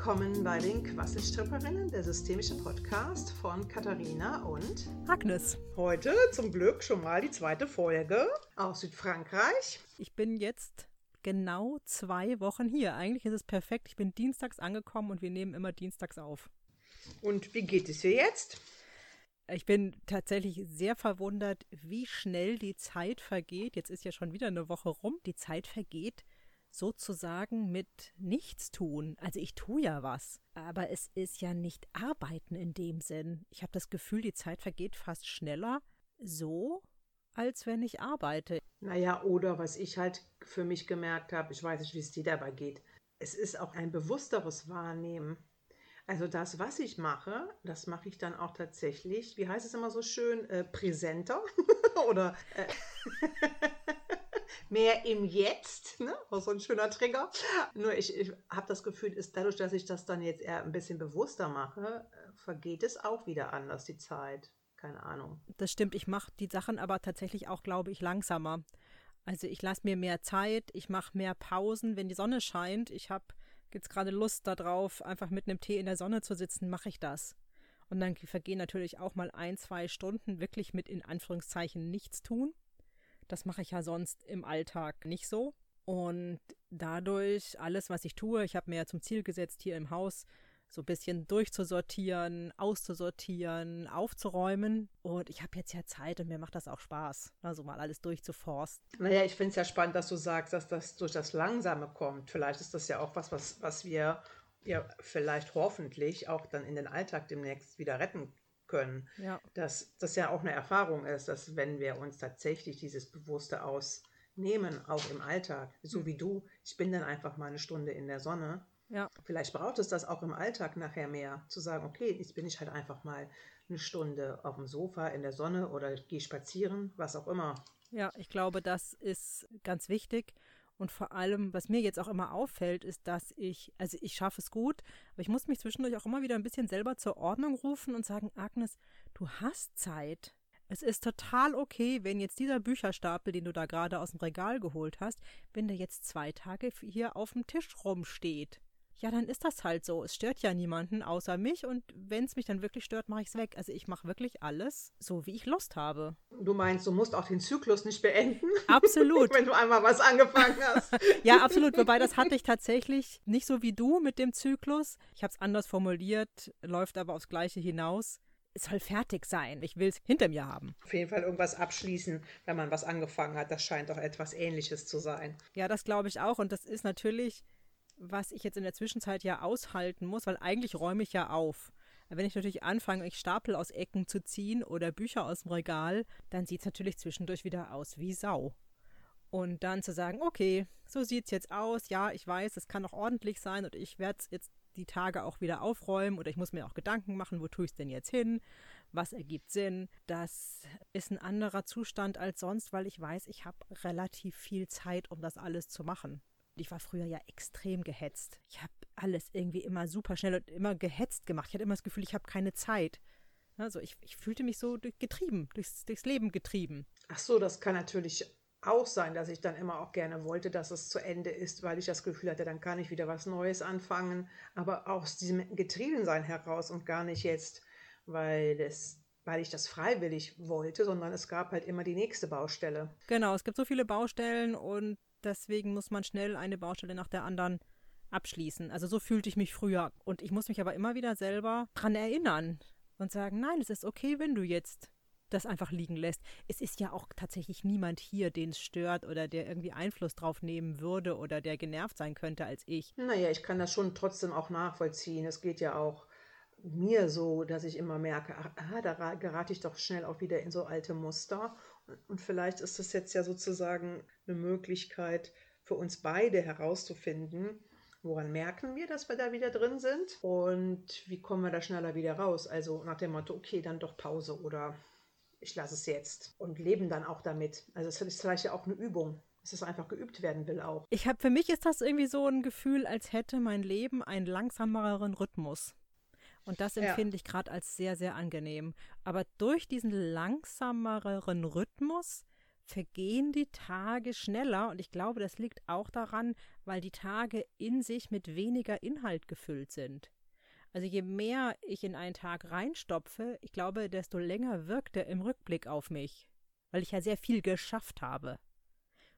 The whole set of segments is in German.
Willkommen bei den Quasselstripperinnen, der systemische Podcast von Katharina und Agnes. Heute zum Glück schon mal die zweite Folge aus Südfrankreich. Ich bin jetzt genau zwei Wochen hier. Eigentlich ist es perfekt. Ich bin dienstags angekommen und wir nehmen immer dienstags auf. Und wie geht es dir jetzt? Ich bin tatsächlich sehr verwundert, wie schnell die Zeit vergeht. Jetzt ist ja schon wieder eine Woche rum. Die Zeit vergeht sozusagen mit nichts tun. Also ich tue ja was, aber es ist ja nicht arbeiten in dem Sinn. Ich habe das Gefühl, die Zeit vergeht fast schneller so, als wenn ich arbeite. Naja, oder was ich halt für mich gemerkt habe, ich weiß nicht, wie es dir dabei geht. Es ist auch ein bewussteres Wahrnehmen. Also das, was ich mache, das mache ich dann auch tatsächlich, wie heißt es immer so schön, äh, präsenter oder äh, mehr im Jetzt, ne? Auch so ein schöner Trigger. Nur ich, ich habe das Gefühl, ist dadurch, dass ich das dann jetzt eher ein bisschen bewusster mache, vergeht es auch wieder anders, die Zeit. Keine Ahnung. Das stimmt, ich mache die Sachen aber tatsächlich auch, glaube ich, langsamer. Also ich lasse mir mehr Zeit, ich mache mehr Pausen, wenn die Sonne scheint. Ich habe jetzt gerade Lust darauf, einfach mit einem Tee in der Sonne zu sitzen, mache ich das. Und dann vergehen natürlich auch mal ein, zwei Stunden wirklich mit in Anführungszeichen nichts tun. Das mache ich ja sonst im Alltag nicht so. Und dadurch alles, was ich tue, ich habe mir ja zum Ziel gesetzt, hier im Haus so ein bisschen durchzusortieren, auszusortieren, aufzuräumen. Und ich habe jetzt ja Zeit und mir macht das auch Spaß, also mal alles durchzuforsten. Naja, ich finde es ja spannend, dass du sagst, dass das durch das Langsame kommt. Vielleicht ist das ja auch was, was, was wir ja vielleicht hoffentlich auch dann in den Alltag demnächst wieder retten können. Ja. Dass das ja auch eine Erfahrung ist, dass wenn wir uns tatsächlich dieses Bewusste ausnehmen, auch im Alltag, so hm. wie du, ich bin dann einfach mal eine Stunde in der Sonne. Ja. Vielleicht braucht es das auch im Alltag nachher mehr, zu sagen, okay, jetzt bin ich halt einfach mal eine Stunde auf dem Sofa in der Sonne oder gehe spazieren, was auch immer. Ja, ich glaube, das ist ganz wichtig. Und vor allem, was mir jetzt auch immer auffällt, ist, dass ich, also ich schaffe es gut, aber ich muss mich zwischendurch auch immer wieder ein bisschen selber zur Ordnung rufen und sagen, Agnes, du hast Zeit. Es ist total okay, wenn jetzt dieser Bücherstapel, den du da gerade aus dem Regal geholt hast, wenn der jetzt zwei Tage hier auf dem Tisch rumsteht ja, dann ist das halt so. Es stört ja niemanden außer mich und wenn es mich dann wirklich stört, mache ich es weg. Also ich mache wirklich alles so, wie ich Lust habe. Du meinst, du musst auch den Zyklus nicht beenden? Absolut. wenn du einmal was angefangen hast. ja, absolut. Wobei das hatte ich tatsächlich nicht so wie du mit dem Zyklus. Ich habe es anders formuliert, läuft aber aufs Gleiche hinaus es soll fertig sein. Ich will es hinter mir haben. Auf jeden Fall irgendwas abschließen, wenn man was angefangen hat. Das scheint doch etwas Ähnliches zu sein. Ja, das glaube ich auch. Und das ist natürlich was ich jetzt in der Zwischenzeit ja aushalten muss, weil eigentlich räume ich ja auf. Wenn ich natürlich anfange, ich Stapel aus Ecken zu ziehen oder Bücher aus dem Regal, dann sieht es natürlich zwischendurch wieder aus wie Sau. Und dann zu sagen, okay, so sieht es jetzt aus, ja, ich weiß, es kann auch ordentlich sein und ich werde es jetzt die Tage auch wieder aufräumen oder ich muss mir auch Gedanken machen, wo tue ich es denn jetzt hin, was ergibt Sinn. Das ist ein anderer Zustand als sonst, weil ich weiß, ich habe relativ viel Zeit, um das alles zu machen. Ich war früher ja extrem gehetzt. Ich habe alles irgendwie immer super schnell und immer gehetzt gemacht. Ich hatte immer das Gefühl, ich habe keine Zeit. Also ich, ich fühlte mich so getrieben, durchs, durchs Leben getrieben. Ach so, das kann natürlich auch sein, dass ich dann immer auch gerne wollte, dass es zu Ende ist, weil ich das Gefühl hatte, dann kann ich wieder was Neues anfangen. Aber aus diesem Getriebensein heraus und gar nicht jetzt, weil es weil ich das freiwillig wollte, sondern es gab halt immer die nächste Baustelle. Genau, es gibt so viele Baustellen und Deswegen muss man schnell eine Baustelle nach der anderen abschließen. Also so fühlte ich mich früher. Und ich muss mich aber immer wieder selber dran erinnern und sagen, nein, es ist okay, wenn du jetzt das einfach liegen lässt. Es ist ja auch tatsächlich niemand hier, den es stört oder der irgendwie Einfluss drauf nehmen würde oder der genervt sein könnte als ich. Naja, ich kann das schon trotzdem auch nachvollziehen. Es geht ja auch mir so, dass ich immer merke, ah, da gerate ich doch schnell auch wieder in so alte Muster und vielleicht ist es jetzt ja sozusagen eine Möglichkeit für uns beide herauszufinden, woran merken wir, dass wir da wieder drin sind und wie kommen wir da schneller wieder raus. Also nach dem Motto, okay, dann doch Pause oder ich lasse es jetzt und leben dann auch damit. Also es ist vielleicht ja auch eine Übung dass es einfach geübt werden will auch. Ich habe für mich ist das irgendwie so ein Gefühl, als hätte mein Leben einen langsameren Rhythmus. Und das empfinde ja. ich gerade als sehr, sehr angenehm. Aber durch diesen langsameren Rhythmus vergehen die Tage schneller und ich glaube, das liegt auch daran, weil die Tage in sich mit weniger Inhalt gefüllt sind. Also je mehr ich in einen Tag reinstopfe, ich glaube, desto länger wirkt er im Rückblick auf mich, weil ich ja sehr viel geschafft habe.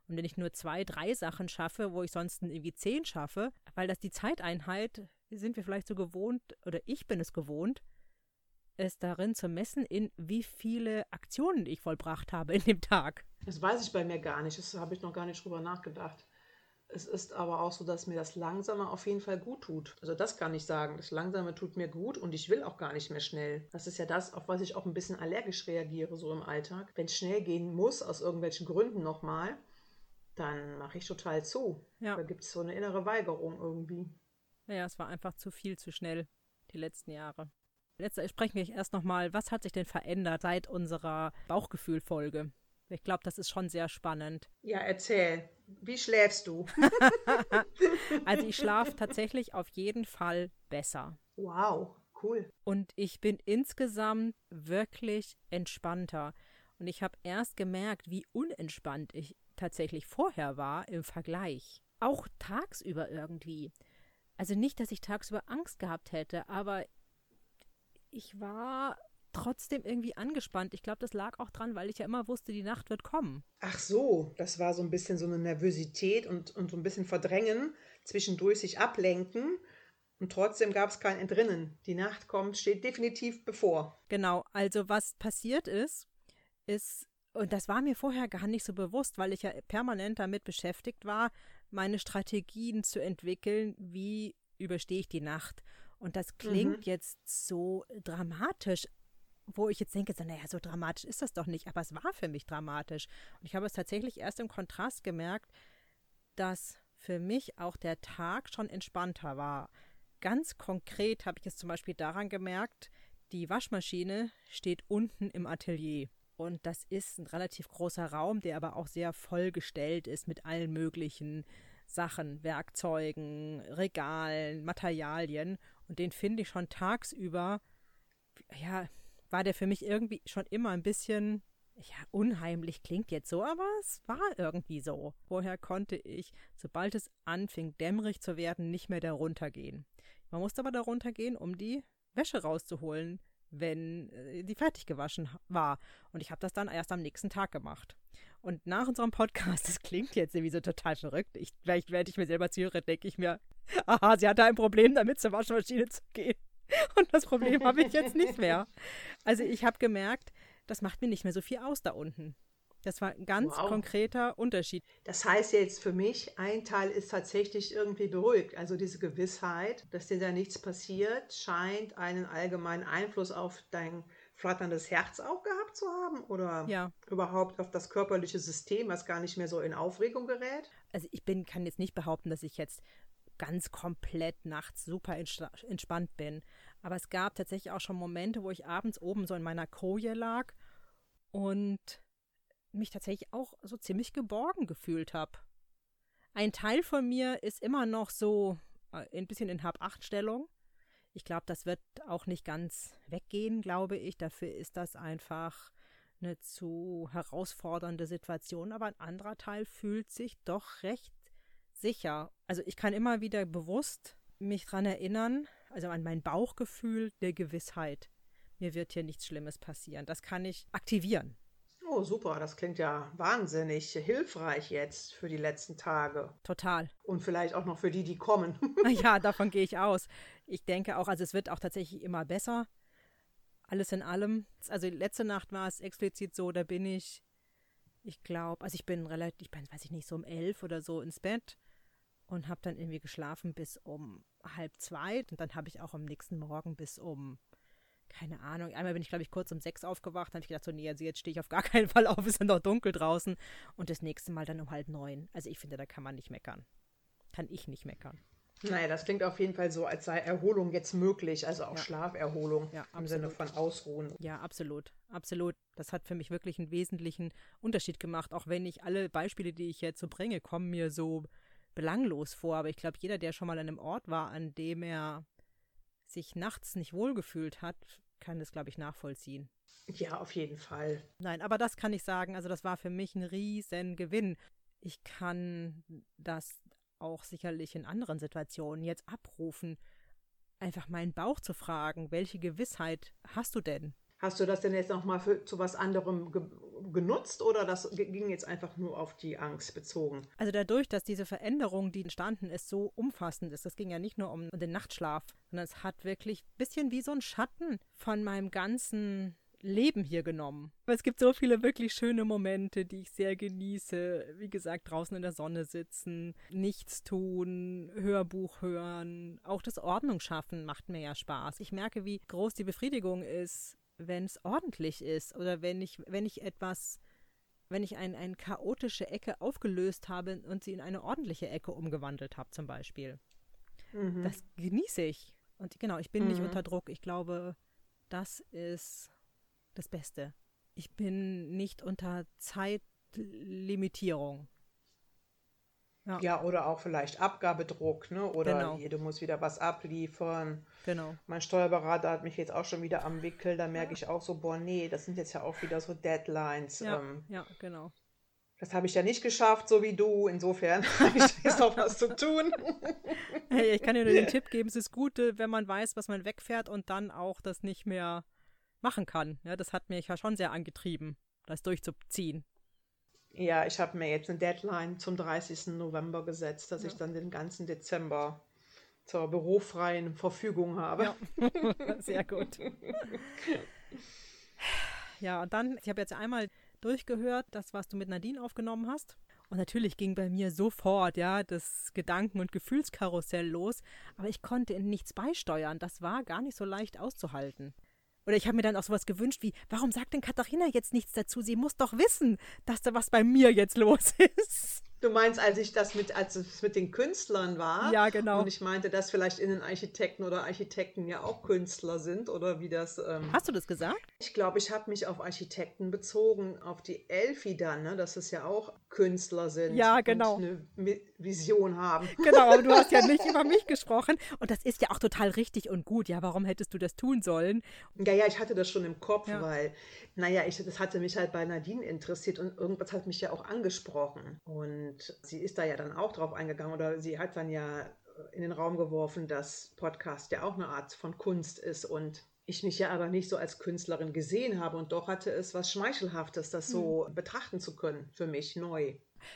Und wenn ich nur zwei, drei Sachen schaffe, wo ich sonst irgendwie zehn schaffe, weil das die Zeiteinheit, sind wir vielleicht so gewohnt, oder ich bin es gewohnt, es darin zu messen, in wie viele Aktionen ich vollbracht habe in dem Tag. Das weiß ich bei mir gar nicht. Das habe ich noch gar nicht drüber nachgedacht. Es ist aber auch so, dass mir das Langsame auf jeden Fall gut tut. Also das kann ich sagen. Das Langsame tut mir gut und ich will auch gar nicht mehr schnell. Das ist ja das, auf was ich auch ein bisschen allergisch reagiere, so im Alltag. Wenn es schnell gehen muss, aus irgendwelchen Gründen nochmal, dann mache ich total zu. Ja. Da gibt es so eine innere Weigerung irgendwie. Ja, es war einfach zu viel zu schnell die letzten Jahre. Jetzt sprechen wir erst nochmal, was hat sich denn verändert seit unserer Bauchgefühlfolge? Ich glaube, das ist schon sehr spannend. Ja, erzähl. Wie schläfst du? also ich schlafe tatsächlich auf jeden Fall besser. Wow, cool. Und ich bin insgesamt wirklich entspannter. Und ich habe erst gemerkt, wie unentspannt ich tatsächlich vorher war im Vergleich. Auch tagsüber irgendwie. Also nicht, dass ich tagsüber Angst gehabt hätte, aber ich war trotzdem irgendwie angespannt. Ich glaube, das lag auch dran, weil ich ja immer wusste, die Nacht wird kommen. Ach so, das war so ein bisschen so eine Nervosität und, und so ein bisschen Verdrängen, zwischendurch sich ablenken. Und trotzdem gab es kein Entrinnen. Die Nacht kommt, steht definitiv bevor. Genau, also was passiert ist, ist, und das war mir vorher gar nicht so bewusst, weil ich ja permanent damit beschäftigt war, meine Strategien zu entwickeln, wie überstehe ich die Nacht. Und das klingt mhm. jetzt so dramatisch, wo ich jetzt denke, so, naja, so dramatisch ist das doch nicht, aber es war für mich dramatisch. Und ich habe es tatsächlich erst im Kontrast gemerkt, dass für mich auch der Tag schon entspannter war. Ganz konkret habe ich es zum Beispiel daran gemerkt, die Waschmaschine steht unten im Atelier. Und das ist ein relativ großer Raum, der aber auch sehr vollgestellt ist mit allen möglichen Sachen, Werkzeugen, Regalen, Materialien. Und den finde ich schon tagsüber, ja, war der für mich irgendwie schon immer ein bisschen, ja, unheimlich klingt jetzt so, aber es war irgendwie so. Vorher konnte ich, sobald es anfing, dämmerig zu werden, nicht mehr darunter gehen. Man musste aber darunter gehen, um die Wäsche rauszuholen, wenn äh, die fertig gewaschen war. Und ich habe das dann erst am nächsten Tag gemacht. Und nach unserem Podcast, das klingt jetzt irgendwie so total verrückt. Ich, vielleicht werde ich mir selber zuhöre, denke ich mir, aha, sie hatte ein Problem damit, zur Waschmaschine zu gehen. Und das Problem habe ich jetzt nicht mehr. Also ich habe gemerkt, das macht mir nicht mehr so viel aus da unten. Das war ein ganz wow. konkreter Unterschied. Das heißt jetzt für mich, ein Teil ist tatsächlich irgendwie beruhigt. Also diese Gewissheit, dass dir da nichts passiert, scheint einen allgemeinen Einfluss auf dein flatterndes Herz auch gehabt zu haben oder ja. überhaupt auf das körperliche System, was gar nicht mehr so in Aufregung gerät? Also ich bin, kann jetzt nicht behaupten, dass ich jetzt ganz komplett nachts super entspannt bin. Aber es gab tatsächlich auch schon Momente, wo ich abends oben so in meiner Koje lag und mich tatsächlich auch so ziemlich geborgen gefühlt habe. Ein Teil von mir ist immer noch so äh, ein bisschen in Hab-Acht-Stellung. Ich glaube, das wird auch nicht ganz weggehen, glaube ich. Dafür ist das einfach eine zu herausfordernde Situation. Aber ein anderer Teil fühlt sich doch recht sicher. Also ich kann immer wieder bewusst mich daran erinnern, also an mein Bauchgefühl der Gewissheit. Mir wird hier nichts Schlimmes passieren. Das kann ich aktivieren. Oh, super. Das klingt ja wahnsinnig hilfreich jetzt für die letzten Tage. Total. Und vielleicht auch noch für die, die kommen. ja, davon gehe ich aus. Ich denke auch, also es wird auch tatsächlich immer besser. Alles in allem. Also letzte Nacht war es explizit so, da bin ich, ich glaube, also ich bin relativ, ich bin, weiß ich nicht, so um elf oder so ins Bett und habe dann irgendwie geschlafen bis um halb zwei. Und dann habe ich auch am nächsten Morgen bis um keine Ahnung, einmal bin ich, glaube ich, kurz um sechs aufgewacht, dann habe ich gedacht, so, nee, also jetzt stehe ich auf gar keinen Fall auf, es ist noch dunkel draußen. Und das nächste Mal dann um halb neun. Also ich finde, da kann man nicht meckern. Kann ich nicht meckern. Naja, das klingt auf jeden Fall so, als sei Erholung jetzt möglich, also auch ja. Schlaferholung ja, im Sinne von Ausruhen. Ja, absolut, absolut. Das hat für mich wirklich einen wesentlichen Unterschied gemacht, auch wenn ich alle Beispiele, die ich jetzt so bringe, kommen mir so belanglos vor. Aber ich glaube, jeder, der schon mal an einem Ort war, an dem er sich nachts nicht wohlgefühlt hat, kann das, glaube ich, nachvollziehen. Ja, auf jeden Fall. Nein, aber das kann ich sagen. Also das war für mich ein riesen Gewinn. Ich kann das auch sicherlich in anderen Situationen jetzt abrufen, einfach meinen Bauch zu fragen, welche Gewissheit hast du denn? Hast du das denn jetzt nochmal zu was anderem ge genutzt oder das ging jetzt einfach nur auf die Angst bezogen? Also dadurch, dass diese Veränderung, die entstanden ist, so umfassend ist, das ging ja nicht nur um den Nachtschlaf, sondern es hat wirklich ein bisschen wie so ein Schatten von meinem ganzen Leben hier genommen. Es gibt so viele wirklich schöne Momente, die ich sehr genieße. Wie gesagt, draußen in der Sonne sitzen, nichts tun, Hörbuch hören. Auch das Ordnung schaffen macht mir ja Spaß. Ich merke, wie groß die Befriedigung ist, wenn es ordentlich ist oder wenn ich, wenn ich etwas, wenn ich ein, eine chaotische Ecke aufgelöst habe und sie in eine ordentliche Ecke umgewandelt habe, zum Beispiel. Mhm. Das genieße ich. Und genau, ich bin mhm. nicht unter Druck. Ich glaube, das ist das Beste. Ich bin nicht unter Zeitlimitierung. Ja. ja, oder auch vielleicht Abgabedruck, ne? Oder genau. du musst wieder was abliefern. Genau. Mein Steuerberater hat mich jetzt auch schon wieder am Wickel, da merke ja. ich auch so, boah, nee, das sind jetzt ja auch wieder so Deadlines. Ja, ähm, ja genau. Das habe ich ja nicht geschafft, so wie du. Insofern habe ich jetzt noch was zu tun. Hey, ich kann dir nur den Tipp geben, es ist gut, wenn man weiß, was man wegfährt und dann auch das nicht mehr machen kann. Ja, das hat mich ja schon sehr angetrieben, das durchzuziehen. Ja, ich habe mir jetzt eine Deadline zum 30. November gesetzt, dass ja. ich dann den ganzen Dezember zur bürofreien Verfügung habe. Ja. Sehr gut. Ja, und dann, ich habe jetzt einmal durchgehört, das, was du mit Nadine aufgenommen hast. Und natürlich ging bei mir sofort, ja, das Gedanken- und Gefühlskarussell los, aber ich konnte in nichts beisteuern. Das war gar nicht so leicht auszuhalten. Oder ich habe mir dann auch sowas gewünscht wie, warum sagt denn Katharina jetzt nichts dazu? Sie muss doch wissen, dass da was bei mir jetzt los ist. Du meinst, als ich das mit, als es mit den Künstlern war? Ja, genau. Und ich meinte, dass vielleicht Innenarchitekten oder Architekten ja auch Künstler sind oder wie das. Ähm Hast du das gesagt? Ich glaube, ich habe mich auf Architekten bezogen, auf die Elfi dann, ne, dass es ja auch Künstler sind. Ja, genau. Und eine Vision haben. Genau, aber du hast ja nicht über mich gesprochen. Und das ist ja auch total richtig und gut. Ja, warum hättest du das tun sollen? Ja, ja, ich hatte das schon im Kopf, ja. weil, naja, ich, das hatte mich halt bei Nadine interessiert und irgendwas hat mich ja auch angesprochen. Und und sie ist da ja dann auch drauf eingegangen oder sie hat dann ja in den Raum geworfen, dass Podcast ja auch eine Art von Kunst ist und ich mich ja aber nicht so als Künstlerin gesehen habe und doch hatte es was Schmeichelhaftes, das so mhm. betrachten zu können, für mich neu.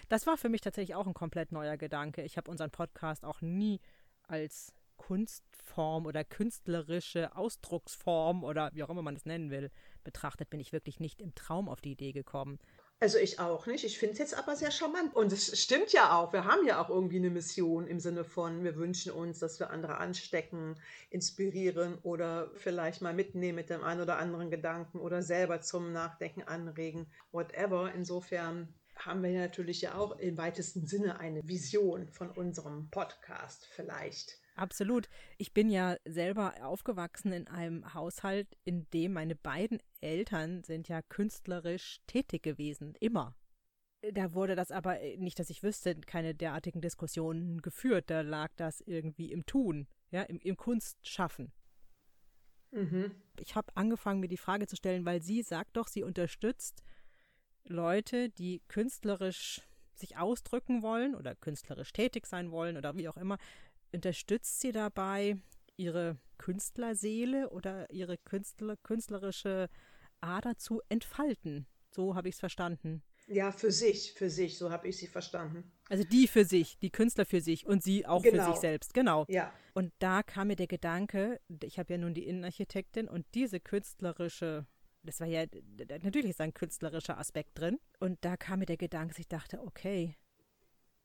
Das war für mich tatsächlich auch ein komplett neuer Gedanke. Ich habe unseren Podcast auch nie als Kunstform oder künstlerische Ausdrucksform oder wie auch immer man das nennen will, betrachtet, bin ich wirklich nicht im Traum auf die Idee gekommen. Also ich auch nicht. Ich finde es jetzt aber sehr charmant. Und es stimmt ja auch. Wir haben ja auch irgendwie eine Mission im Sinne von, wir wünschen uns, dass wir andere anstecken, inspirieren oder vielleicht mal mitnehmen mit dem einen oder anderen Gedanken oder selber zum Nachdenken anregen, whatever. Insofern haben wir natürlich ja auch im weitesten Sinne eine Vision von unserem Podcast vielleicht. Absolut. Ich bin ja selber aufgewachsen in einem Haushalt, in dem meine beiden Eltern sind ja künstlerisch tätig gewesen, immer. Da wurde das aber, äh, nicht, dass ich wüsste, keine derartigen Diskussionen geführt. Da lag das irgendwie im Tun, ja, im, im Kunstschaffen. Mhm. Ich habe angefangen, mir die Frage zu stellen, weil sie sagt doch, sie unterstützt Leute, die künstlerisch sich ausdrücken wollen oder künstlerisch tätig sein wollen oder wie auch immer, unterstützt sie dabei ihre Künstlerseele oder ihre Künstler, künstlerische Ader zu entfalten. So habe ich es verstanden. Ja, für sich, für sich, so habe ich sie verstanden. Also die für sich, die Künstler für sich und sie auch genau. für sich selbst, genau. Ja. Und da kam mir der Gedanke, ich habe ja nun die Innenarchitektin und diese künstlerische, das war ja, natürlich ist ein künstlerischer Aspekt drin. Und da kam mir der Gedanke, ich dachte, okay,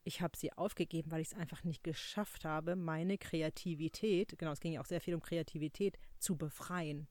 ich habe sie aufgegeben, weil ich es einfach nicht geschafft habe, meine Kreativität, genau, es ging ja auch sehr viel um Kreativität, zu befreien.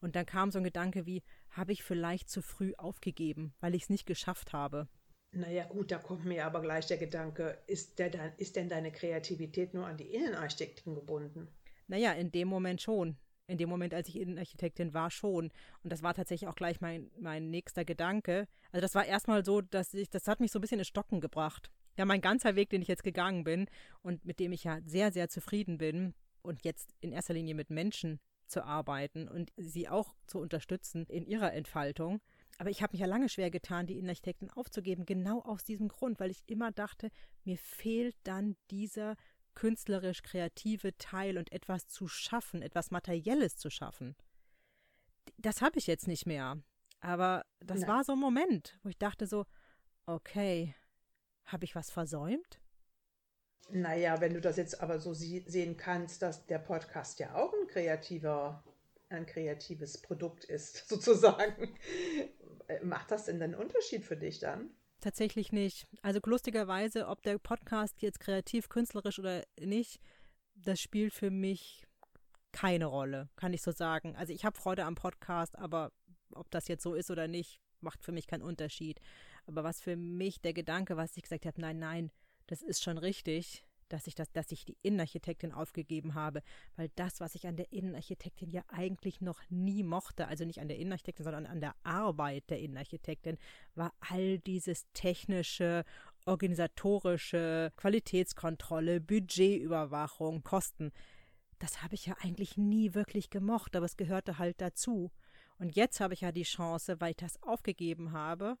Und dann kam so ein Gedanke wie, habe ich vielleicht zu früh aufgegeben, weil ich es nicht geschafft habe? Naja, gut, da kommt mir aber gleich der Gedanke, ist, der, ist denn deine Kreativität nur an die Innenarchitektin gebunden? Naja, in dem Moment schon. In dem Moment, als ich Innenarchitektin war, schon. Und das war tatsächlich auch gleich mein, mein nächster Gedanke. Also das war erstmal so, dass ich, das hat mich so ein bisschen in Stocken gebracht ja, mein ganzer Weg, den ich jetzt gegangen bin und mit dem ich ja sehr, sehr zufrieden bin und jetzt in erster Linie mit Menschen zu arbeiten und sie auch zu unterstützen in ihrer Entfaltung. Aber ich habe mich ja lange schwer getan, die Innenarchitekten aufzugeben, genau aus diesem Grund, weil ich immer dachte, mir fehlt dann dieser künstlerisch kreative Teil und etwas zu schaffen, etwas Materielles zu schaffen. Das habe ich jetzt nicht mehr. Aber das Nein. war so ein Moment, wo ich dachte so, okay, habe ich was versäumt? Naja, wenn du das jetzt aber so sehen kannst, dass der Podcast ja auch ein kreativer, ein kreatives Produkt ist, sozusagen. Äh, macht das denn einen Unterschied für dich dann? Tatsächlich nicht. Also lustigerweise, ob der Podcast jetzt kreativ, künstlerisch oder nicht, das spielt für mich keine Rolle, kann ich so sagen. Also ich habe Freude am Podcast, aber ob das jetzt so ist oder nicht, macht für mich keinen Unterschied. Aber was für mich der Gedanke, was ich gesagt habe, nein, nein, das ist schon richtig, dass ich das, dass ich die Innenarchitektin aufgegeben habe, weil das, was ich an der Innenarchitektin ja eigentlich noch nie mochte, also nicht an der Innenarchitektin, sondern an der Arbeit der Innenarchitektin, war all dieses technische, organisatorische, Qualitätskontrolle, Budgetüberwachung, Kosten. Das habe ich ja eigentlich nie wirklich gemocht, aber es gehörte halt dazu. Und jetzt habe ich ja die Chance, weil ich das aufgegeben habe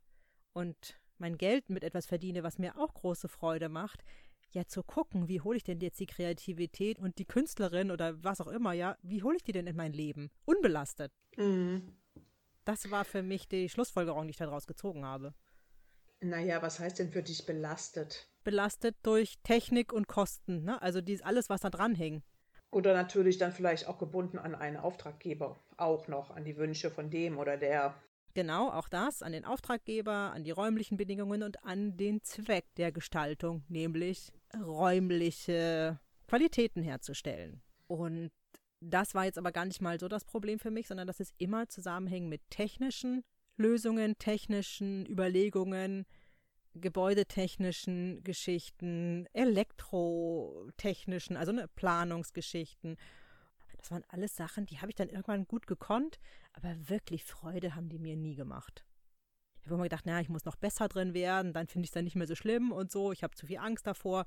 und mein Geld mit etwas verdiene, was mir auch große Freude macht, ja zu gucken, wie hole ich denn jetzt die Kreativität und die Künstlerin oder was auch immer, ja, wie hole ich die denn in mein Leben? Unbelastet. Mhm. Das war für mich die Schlussfolgerung, die ich daraus gezogen habe. Naja, was heißt denn für dich belastet? Belastet durch Technik und Kosten, ne? Also dies, alles, was da dran hängt. Oder natürlich dann vielleicht auch gebunden an einen Auftraggeber, auch noch an die Wünsche von dem oder der. Genau, auch das, an den Auftraggeber, an die räumlichen Bedingungen und an den Zweck der Gestaltung, nämlich räumliche Qualitäten herzustellen. Und das war jetzt aber gar nicht mal so das Problem für mich, sondern das ist immer zusammenhängen mit technischen Lösungen, technischen Überlegungen, gebäudetechnischen Geschichten, elektrotechnischen, also ne, Planungsgeschichten. Das waren alles Sachen, die habe ich dann irgendwann gut gekonnt, aber wirklich Freude haben die mir nie gemacht. Ich habe immer gedacht, naja, ich muss noch besser drin werden, dann finde ich es dann nicht mehr so schlimm und so, ich habe zu viel Angst davor.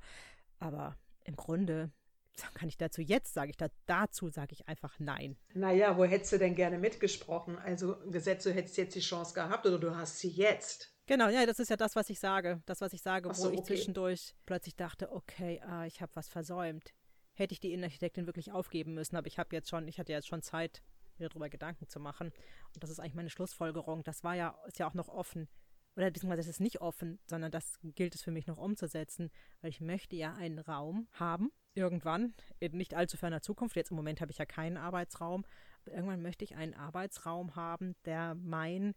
Aber im Grunde kann ich dazu jetzt, sage ich da, dazu, sage ich einfach nein. Naja, wo hättest du denn gerne mitgesprochen? Also gesetzt, du hättest jetzt die Chance gehabt oder du hast sie jetzt. Genau, ja, das ist ja das, was ich sage. Das, was ich sage, so, wo ich okay. zwischendurch plötzlich dachte, okay, ah, ich habe was versäumt. Hätte ich die Innenarchitektin wirklich aufgeben müssen, aber ich habe jetzt schon, ich hatte jetzt schon Zeit, mir darüber Gedanken zu machen. Und das ist eigentlich meine Schlussfolgerung. Das war ja, ist ja auch noch offen. Oder beziehungsweise es ist nicht offen, sondern das gilt es für mich noch umzusetzen, weil ich möchte ja einen Raum haben, irgendwann, in nicht allzu ferner Zukunft. Jetzt im Moment habe ich ja keinen Arbeitsraum, aber irgendwann möchte ich einen Arbeitsraum haben, der mein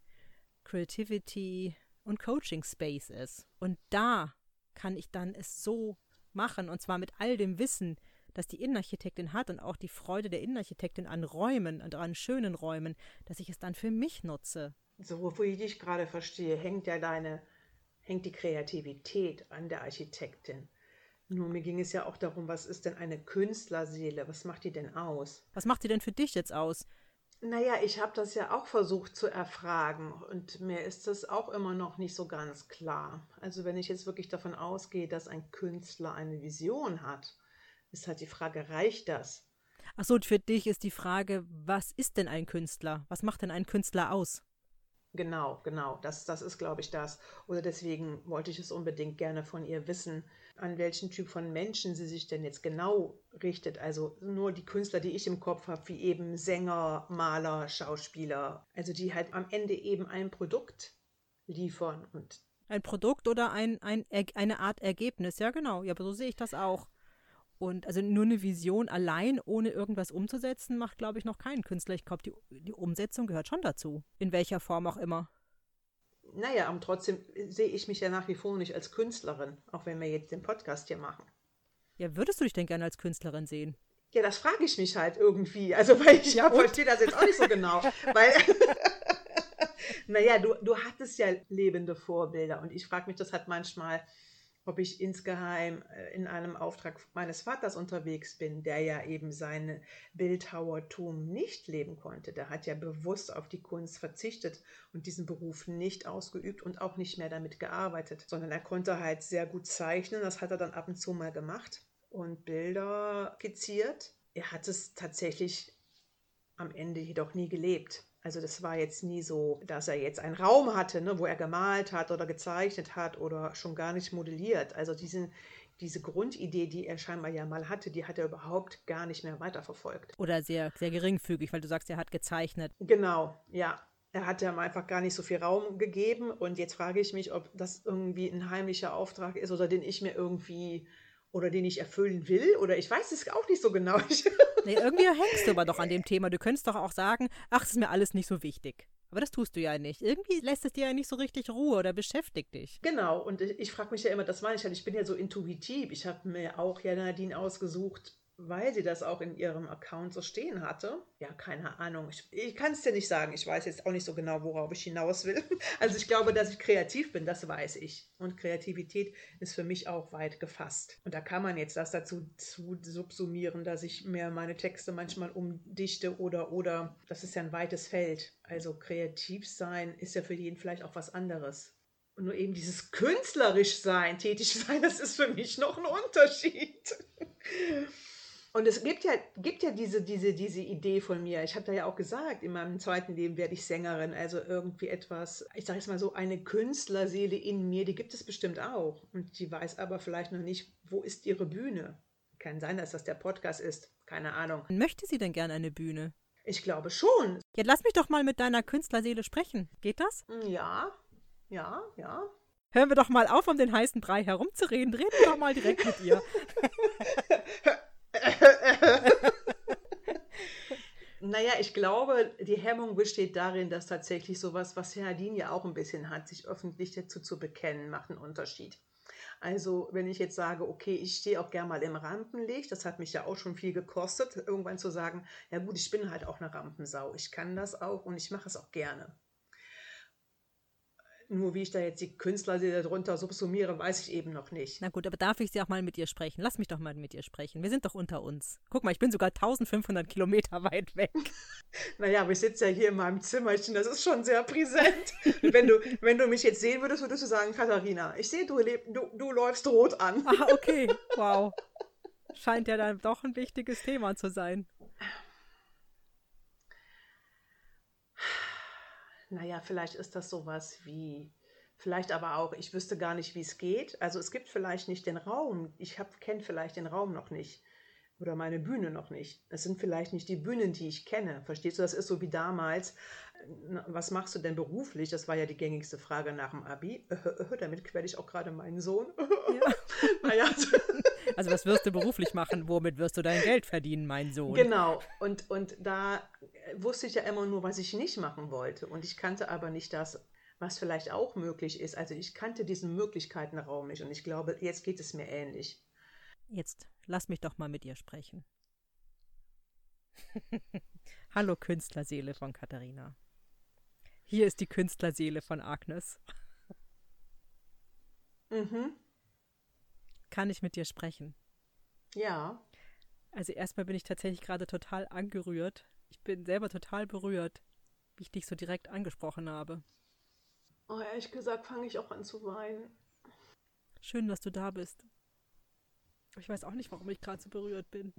Creativity und Coaching Space ist. Und da kann ich dann es so machen, und zwar mit all dem Wissen, das die Innenarchitektin hat und auch die Freude der Innenarchitektin an Räumen und an schönen Räumen, dass ich es dann für mich nutze. So, wo ich dich gerade verstehe, hängt ja deine, hängt die Kreativität an der Architektin. Nur mir ging es ja auch darum, was ist denn eine Künstlerseele? Was macht die denn aus? Was macht sie denn für dich jetzt aus? Naja, ich habe das ja auch versucht zu erfragen und mir ist das auch immer noch nicht so ganz klar. Also wenn ich jetzt wirklich davon ausgehe, dass ein Künstler eine Vision hat, ist halt die Frage, reicht das? Ach so, für dich ist die Frage, was ist denn ein Künstler? Was macht denn ein Künstler aus? Genau, genau. Das, das ist, glaube ich, das. Oder deswegen wollte ich es unbedingt gerne von ihr wissen, an welchen Typ von Menschen sie sich denn jetzt genau richtet. Also nur die Künstler, die ich im Kopf habe, wie eben Sänger, Maler, Schauspieler. Also die halt am Ende eben ein Produkt liefern. Und ein Produkt oder ein, ein, eine Art Ergebnis, ja genau. Ja, aber so sehe ich das auch. Und also nur eine Vision allein, ohne irgendwas umzusetzen, macht, glaube ich, noch keinen Künstler. Ich glaube, die, die Umsetzung gehört schon dazu. In welcher Form auch immer. Naja, aber trotzdem sehe ich mich ja nach wie vor nicht als Künstlerin, auch wenn wir jetzt den Podcast hier machen. Ja, würdest du dich denn gerne als Künstlerin sehen? Ja, das frage ich mich halt irgendwie. Also, weil ich ja, verstehe das jetzt auch nicht so genau. weil, naja, du, du hattest ja lebende Vorbilder und ich frage mich das halt manchmal, ob ich insgeheim äh, in einem Auftrag meines Vaters unterwegs bin, der ja eben sein Bildhauertum nicht leben konnte. Der hat ja bewusst auf die Kunst verzichtet und diesen Beruf nicht ausgeübt und auch nicht mehr damit gearbeitet, sondern er konnte halt sehr gut zeichnen. Das hat er dann ab und zu mal gemacht und Bilder skizziert. Er hat es tatsächlich am Ende jedoch nie gelebt. Also das war jetzt nie so, dass er jetzt einen Raum hatte, ne, wo er gemalt hat oder gezeichnet hat oder schon gar nicht modelliert. Also diesen, diese Grundidee, die er scheinbar ja mal hatte, die hat er überhaupt gar nicht mehr weiterverfolgt. Oder sehr, sehr geringfügig, weil du sagst, er hat gezeichnet. Genau, ja. Er hat ihm einfach gar nicht so viel Raum gegeben. Und jetzt frage ich mich, ob das irgendwie ein heimlicher Auftrag ist oder den ich mir irgendwie oder den ich erfüllen will. Oder ich weiß es auch nicht so genau. nee, irgendwie hängst du aber doch an dem Thema. Du könntest doch auch sagen, ach, es ist mir alles nicht so wichtig. Aber das tust du ja nicht. Irgendwie lässt es dir ja nicht so richtig Ruhe oder beschäftigt dich. Genau, und ich, ich frage mich ja immer, das meine ich halt, ich bin ja so intuitiv. Ich habe mir auch ja Nadine ausgesucht, weil sie das auch in ihrem Account so stehen hatte. Ja, keine Ahnung. Ich, ich kann es dir nicht sagen. Ich weiß jetzt auch nicht so genau, worauf ich hinaus will. Also ich glaube, dass ich kreativ bin, das weiß ich. Und Kreativität ist für mich auch weit gefasst. Und da kann man jetzt das dazu zu subsumieren, dass ich mir meine Texte manchmal umdichte oder oder. Das ist ja ein weites Feld. Also kreativ sein ist ja für jeden vielleicht auch was anderes. Und nur eben dieses künstlerisch sein, tätig sein, das ist für mich noch ein Unterschied. Und es gibt ja, gibt ja diese, diese, diese Idee von mir. Ich habe da ja auch gesagt, in meinem zweiten Leben werde ich Sängerin. Also irgendwie etwas, ich sage jetzt mal so, eine Künstlerseele in mir, die gibt es bestimmt auch. Und die weiß aber vielleicht noch nicht, wo ist ihre Bühne. Kann sein, dass das der Podcast ist. Keine Ahnung. Möchte sie denn gerne eine Bühne? Ich glaube schon. Ja, lass mich doch mal mit deiner Künstlerseele sprechen. Geht das? Ja, ja, ja. Hören wir doch mal auf, um den heißen Brei herumzureden. Reden wir doch mal direkt mit ihr. naja, ich glaube, die Hemmung besteht darin, dass tatsächlich sowas, was Nadine ja auch ein bisschen hat, sich öffentlich dazu zu bekennen, macht einen Unterschied. Also, wenn ich jetzt sage, okay, ich stehe auch gerne mal im Rampenlicht, das hat mich ja auch schon viel gekostet, irgendwann zu sagen, ja gut, ich bin halt auch eine Rampensau, ich kann das auch und ich mache es auch gerne. Nur wie ich da jetzt die Künstler die darunter subsumiere, weiß ich eben noch nicht. Na gut, aber darf ich sie auch mal mit ihr sprechen? Lass mich doch mal mit ihr sprechen. Wir sind doch unter uns. Guck mal, ich bin sogar 1500 Kilometer weit weg. naja, aber ich sitze ja hier in meinem Zimmerchen. Das ist schon sehr präsent. wenn, du, wenn du mich jetzt sehen würdest, würdest du sagen, Katharina, ich sehe, du, du, du läufst rot an. Ah, okay. Wow. Scheint ja dann doch ein wichtiges Thema zu sein. Naja, vielleicht ist das sowas wie, vielleicht aber auch, ich wüsste gar nicht, wie es geht. Also es gibt vielleicht nicht den Raum, ich kenne vielleicht den Raum noch nicht oder meine Bühne noch nicht. Es sind vielleicht nicht die Bühnen, die ich kenne. Verstehst du, das ist so wie damals. Was machst du denn beruflich? Das war ja die gängigste Frage nach dem Abi. Damit quäle ich auch gerade meinen Sohn. Ja. naja. Also was wirst du beruflich machen? Womit wirst du dein Geld verdienen, mein Sohn? Genau. Und, und da wusste ich ja immer nur, was ich nicht machen wollte. Und ich kannte aber nicht das, was vielleicht auch möglich ist. Also ich kannte diesen Möglichkeitenraum nicht. Und ich glaube, jetzt geht es mir ähnlich. Jetzt lass mich doch mal mit ihr sprechen. Hallo Künstlerseele von Katharina. Hier ist die Künstlerseele von Agnes. Mhm. Kann ich mit dir sprechen? Ja. Also erstmal bin ich tatsächlich gerade total angerührt. Ich bin selber total berührt, wie ich dich so direkt angesprochen habe. Oh, ehrlich gesagt fange ich auch an zu weinen. Schön, dass du da bist. Ich weiß auch nicht, warum ich gerade so berührt bin.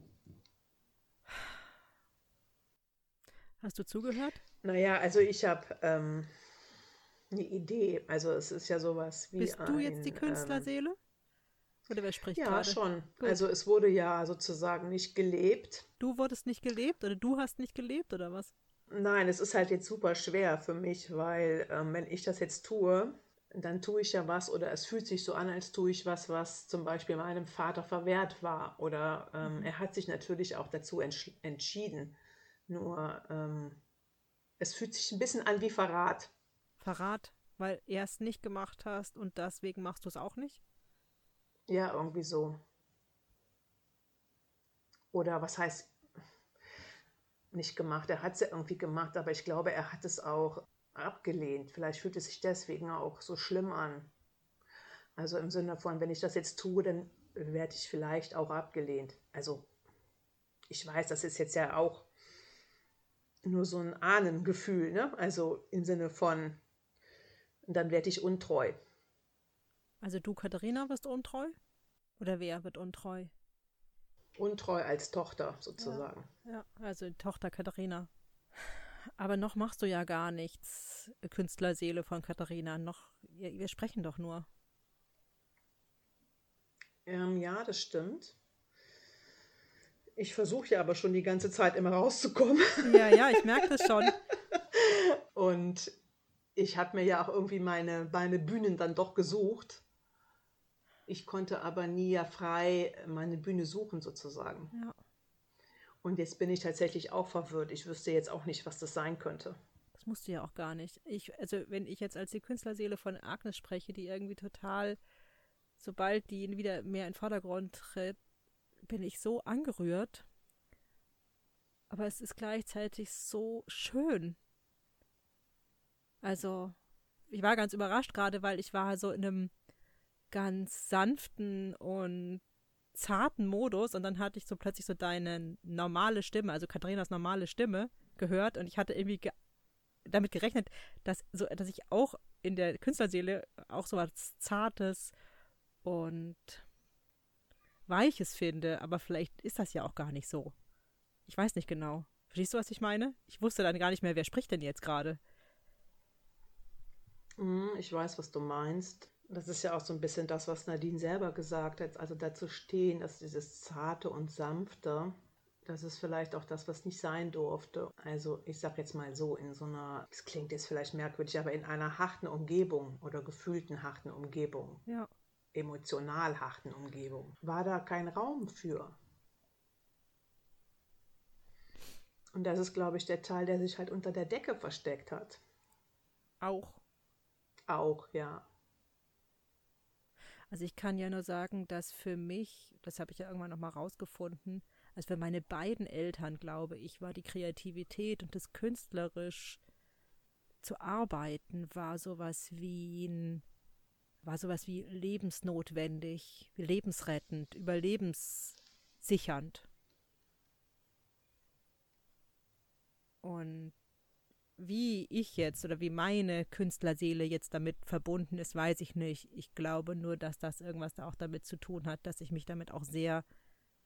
Hast du zugehört? Naja, also ich habe ähm, eine Idee. Also es ist ja sowas wie. Bist du jetzt die ähm, Künstlerseele? Ähm, oder wer spricht Ja, gerade? schon. Gut. Also es wurde ja sozusagen nicht gelebt. Du wurdest nicht gelebt oder du hast nicht gelebt oder was? Nein, es ist halt jetzt super schwer für mich, weil ähm, wenn ich das jetzt tue, dann tue ich ja was oder es fühlt sich so an, als tue ich was, was zum Beispiel meinem Vater verwehrt war. Oder ähm, mhm. er hat sich natürlich auch dazu entsch entschieden. Nur ähm, es fühlt sich ein bisschen an wie Verrat. Verrat, weil er es nicht gemacht hast und deswegen machst du es auch nicht? Ja, irgendwie so. Oder was heißt nicht gemacht? Er hat es ja irgendwie gemacht, aber ich glaube, er hat es auch abgelehnt. Vielleicht fühlt es sich deswegen auch so schlimm an. Also im Sinne von, wenn ich das jetzt tue, dann werde ich vielleicht auch abgelehnt. Also ich weiß, das ist jetzt ja auch nur so ein Ahnengefühl, ne? Also im Sinne von, dann werde ich untreu. Also du, Katharina, wirst untreu? Oder wer wird untreu? Untreu als Tochter sozusagen. Ja, ja also Tochter Katharina. Aber noch machst du ja gar nichts, Künstlerseele von Katharina. Noch, wir, wir sprechen doch nur. Ähm, ja, das stimmt. Ich versuche ja aber schon die ganze Zeit immer rauszukommen. Ja, ja, ich merke das schon. Und ich habe mir ja auch irgendwie meine, meine Bühnen dann doch gesucht. Ich konnte aber nie ja frei meine Bühne suchen, sozusagen. Ja. Und jetzt bin ich tatsächlich auch verwirrt. Ich wüsste jetzt auch nicht, was das sein könnte. Das musst du ja auch gar nicht. Ich, also, wenn ich jetzt als die Künstlerseele von Agnes spreche, die irgendwie total, sobald die wieder mehr in den Vordergrund tritt, bin ich so angerührt. Aber es ist gleichzeitig so schön. Also, ich war ganz überrascht gerade, weil ich war so in einem ganz sanften und zarten Modus und dann hatte ich so plötzlich so deine normale Stimme, also Katharinas normale Stimme gehört und ich hatte irgendwie ge damit gerechnet, dass, so, dass ich auch in der Künstlerseele auch so was Zartes und Weiches finde, aber vielleicht ist das ja auch gar nicht so. Ich weiß nicht genau. Verstehst du, was ich meine? Ich wusste dann gar nicht mehr, wer spricht denn jetzt gerade. Hm, ich weiß, was du meinst. Das ist ja auch so ein bisschen das, was Nadine selber gesagt hat. Also dazu stehen, dass dieses Zarte und Sanfte, das ist vielleicht auch das, was nicht sein durfte. Also ich sag jetzt mal so, in so einer, es klingt jetzt vielleicht merkwürdig, aber in einer harten Umgebung oder gefühlten harten Umgebung. Ja. Emotional harten Umgebung. War da kein Raum für. Und das ist, glaube ich, der Teil, der sich halt unter der Decke versteckt hat. Auch. Auch, ja. Also ich kann ja nur sagen, dass für mich, das habe ich ja irgendwann nochmal rausgefunden, also für meine beiden Eltern, glaube ich, war die Kreativität und das künstlerisch zu arbeiten, war sowas wie ein, war sowas wie lebensnotwendig, lebensrettend, überlebenssichernd. Und wie ich jetzt oder wie meine Künstlerseele jetzt damit verbunden ist, weiß ich nicht. Ich glaube nur, dass das irgendwas da auch damit zu tun hat, dass ich mich damit auch sehr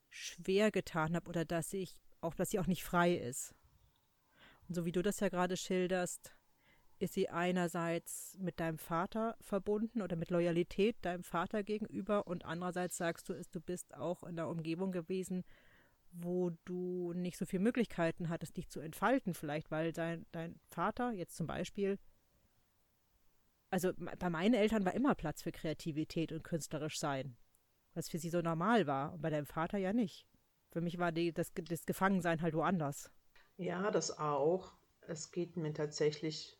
schwer getan habe oder dass ich auch, dass sie auch nicht frei ist. Und so wie du das ja gerade schilderst, ist sie einerseits mit deinem Vater verbunden oder mit Loyalität deinem Vater gegenüber und andererseits sagst du, du bist auch in der Umgebung gewesen, wo du nicht so viele Möglichkeiten hattest, dich zu entfalten, vielleicht, weil dein, dein Vater jetzt zum Beispiel, also bei meinen Eltern war immer Platz für Kreativität und künstlerisch sein, was für sie so normal war, und bei deinem Vater ja nicht. Für mich war die, das, das Gefangensein halt woanders. Ja, das auch. Es geht mir tatsächlich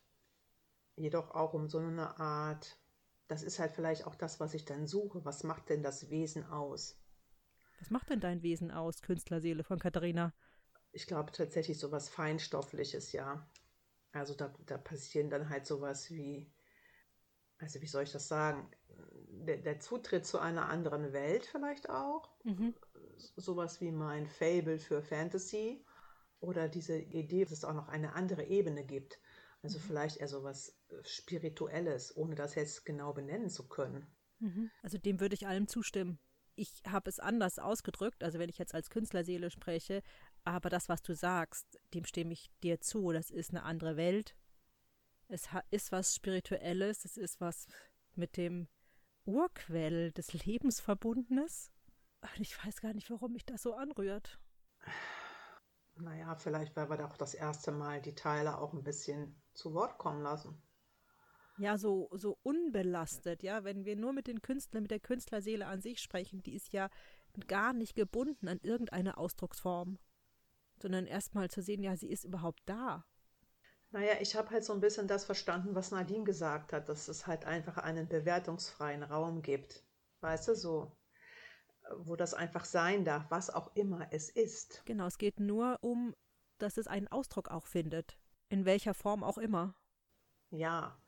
jedoch auch um so eine Art, das ist halt vielleicht auch das, was ich dann suche. Was macht denn das Wesen aus? Was macht denn dein Wesen aus, Künstlerseele von Katharina? Ich glaube tatsächlich so was Feinstoffliches, ja. Also da, da passieren dann halt sowas wie, also wie soll ich das sagen? Der, der Zutritt zu einer anderen Welt vielleicht auch. Mhm. Sowas wie mein Fable für Fantasy. Oder diese Idee, dass es auch noch eine andere Ebene gibt. Also mhm. vielleicht eher so was Spirituelles, ohne das jetzt genau benennen zu können. Mhm. Also dem würde ich allem zustimmen ich habe es anders ausgedrückt, also wenn ich jetzt als Künstlerseele spreche, aber das, was du sagst, dem stimme ich dir zu. Das ist eine andere Welt. Es ist was Spirituelles, es ist was mit dem Urquell des Lebens verbundenes. Und ich weiß gar nicht, warum mich das so anrührt. Naja, vielleicht, weil wir da auch das erste Mal die Teile auch ein bisschen zu Wort kommen lassen ja so, so unbelastet, ja, wenn wir nur mit den Künstlern, mit der Künstlerseele an sich sprechen, die ist ja gar nicht gebunden an irgendeine Ausdrucksform, sondern erstmal zu sehen, ja, sie ist überhaupt da. Naja, ich habe halt so ein bisschen das verstanden, was Nadine gesagt hat, dass es halt einfach einen bewertungsfreien Raum gibt. Weißt du, so, wo das einfach sein darf, was auch immer es ist. Genau, es geht nur um, dass es einen Ausdruck auch findet. In welcher Form auch immer. Ja,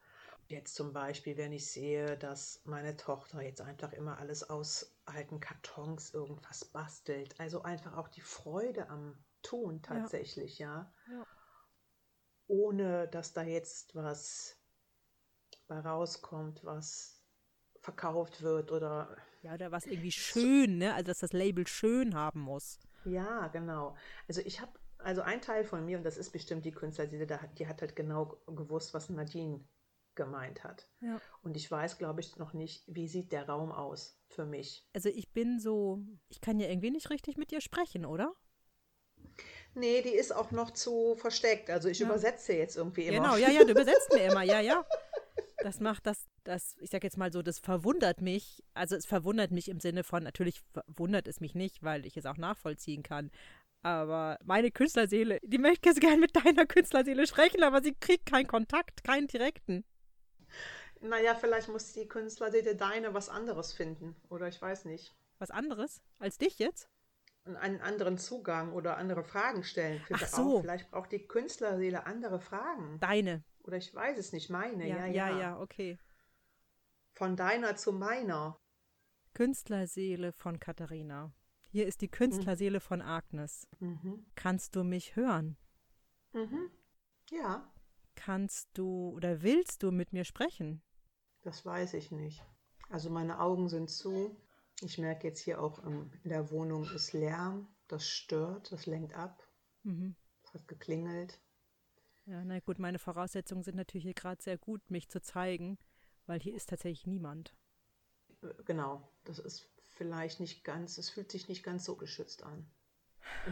Jetzt zum Beispiel, wenn ich sehe, dass meine Tochter jetzt einfach immer alles aus alten Kartons irgendwas bastelt. Also einfach auch die Freude am Tun tatsächlich, ja. ja. ja. Ohne dass da jetzt was bei rauskommt, was verkauft wird oder. Ja, oder was irgendwie schön, ne? Also dass das Label schön haben muss. Ja, genau. Also ich habe Also ein Teil von mir, und das ist bestimmt die Künstlerseele, die hat halt genau gewusst, was Nadine gemeint hat. Ja. Und ich weiß, glaube ich, noch nicht, wie sieht der Raum aus für mich. Also ich bin so, ich kann ja irgendwie nicht richtig mit dir sprechen, oder? Nee, die ist auch noch zu versteckt. Also ich ja. übersetze jetzt irgendwie immer. Genau, ja, ja, du übersetzt mir immer, ja, ja. Das macht das, das, ich sag jetzt mal so, das verwundert mich. Also es verwundert mich im Sinne von, natürlich wundert es mich nicht, weil ich es auch nachvollziehen kann. Aber meine Künstlerseele, die möchte jetzt gerne mit deiner Künstlerseele sprechen, aber sie kriegt keinen Kontakt, keinen direkten. Naja, vielleicht muss die Künstlerseele deine was anderes finden. Oder ich weiß nicht. Was anderes? Als dich jetzt? einen anderen Zugang oder andere Fragen stellen. Ach so. Auch. Vielleicht braucht die Künstlerseele andere Fragen. Deine. Oder ich weiß es nicht, meine. Ja, ja, ja, ja okay. Von deiner zu meiner. Künstlerseele von Katharina. Hier ist die Künstlerseele mhm. von Agnes. Mhm. Kannst du mich hören? Mhm. Ja. Kannst du oder willst du mit mir sprechen? Das weiß ich nicht. Also meine Augen sind zu. Ich merke jetzt hier auch in der Wohnung ist Lärm. Das stört, das lenkt ab. Mhm. Es hat geklingelt. Ja, na gut, meine Voraussetzungen sind natürlich hier gerade sehr gut, mich zu zeigen, weil hier ist tatsächlich niemand. Genau, das ist vielleicht nicht ganz, es fühlt sich nicht ganz so geschützt an.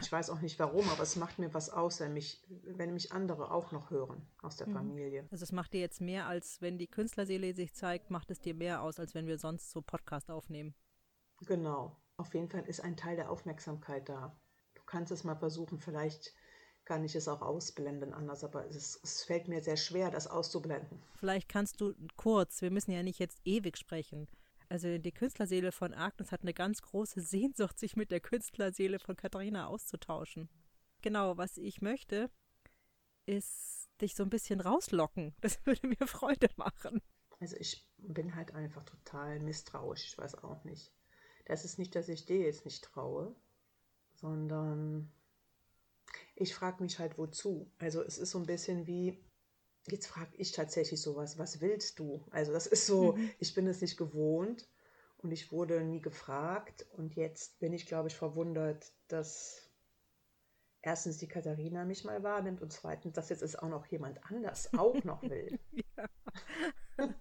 Ich weiß auch nicht warum, aber es macht mir was aus, wenn mich, wenn mich andere auch noch hören aus der mhm. Familie. Also es macht dir jetzt mehr, als wenn die Künstlerseele sich zeigt, macht es dir mehr aus, als wenn wir sonst so Podcast aufnehmen. Genau. Auf jeden Fall ist ein Teil der Aufmerksamkeit da. Du kannst es mal versuchen, vielleicht kann ich es auch ausblenden anders, aber es, es, fällt mir sehr schwer, das auszublenden. Vielleicht kannst du kurz, wir müssen ja nicht jetzt ewig sprechen. Also die Künstlerseele von Agnes hat eine ganz große Sehnsucht, sich mit der Künstlerseele von Katharina auszutauschen. Genau, was ich möchte, ist dich so ein bisschen rauslocken. Das würde mir Freude machen. Also ich bin halt einfach total misstrauisch, ich weiß auch nicht. Das ist nicht, dass ich dir jetzt nicht traue, sondern ich frage mich halt, wozu. Also es ist so ein bisschen wie, jetzt frage ich tatsächlich sowas, was willst du? Also das ist so, mhm. ich bin es nicht gewohnt und ich wurde nie gefragt und jetzt bin ich, glaube ich, verwundert, dass erstens die Katharina mich mal wahrnimmt und zweitens, dass jetzt es auch noch jemand anders auch noch will.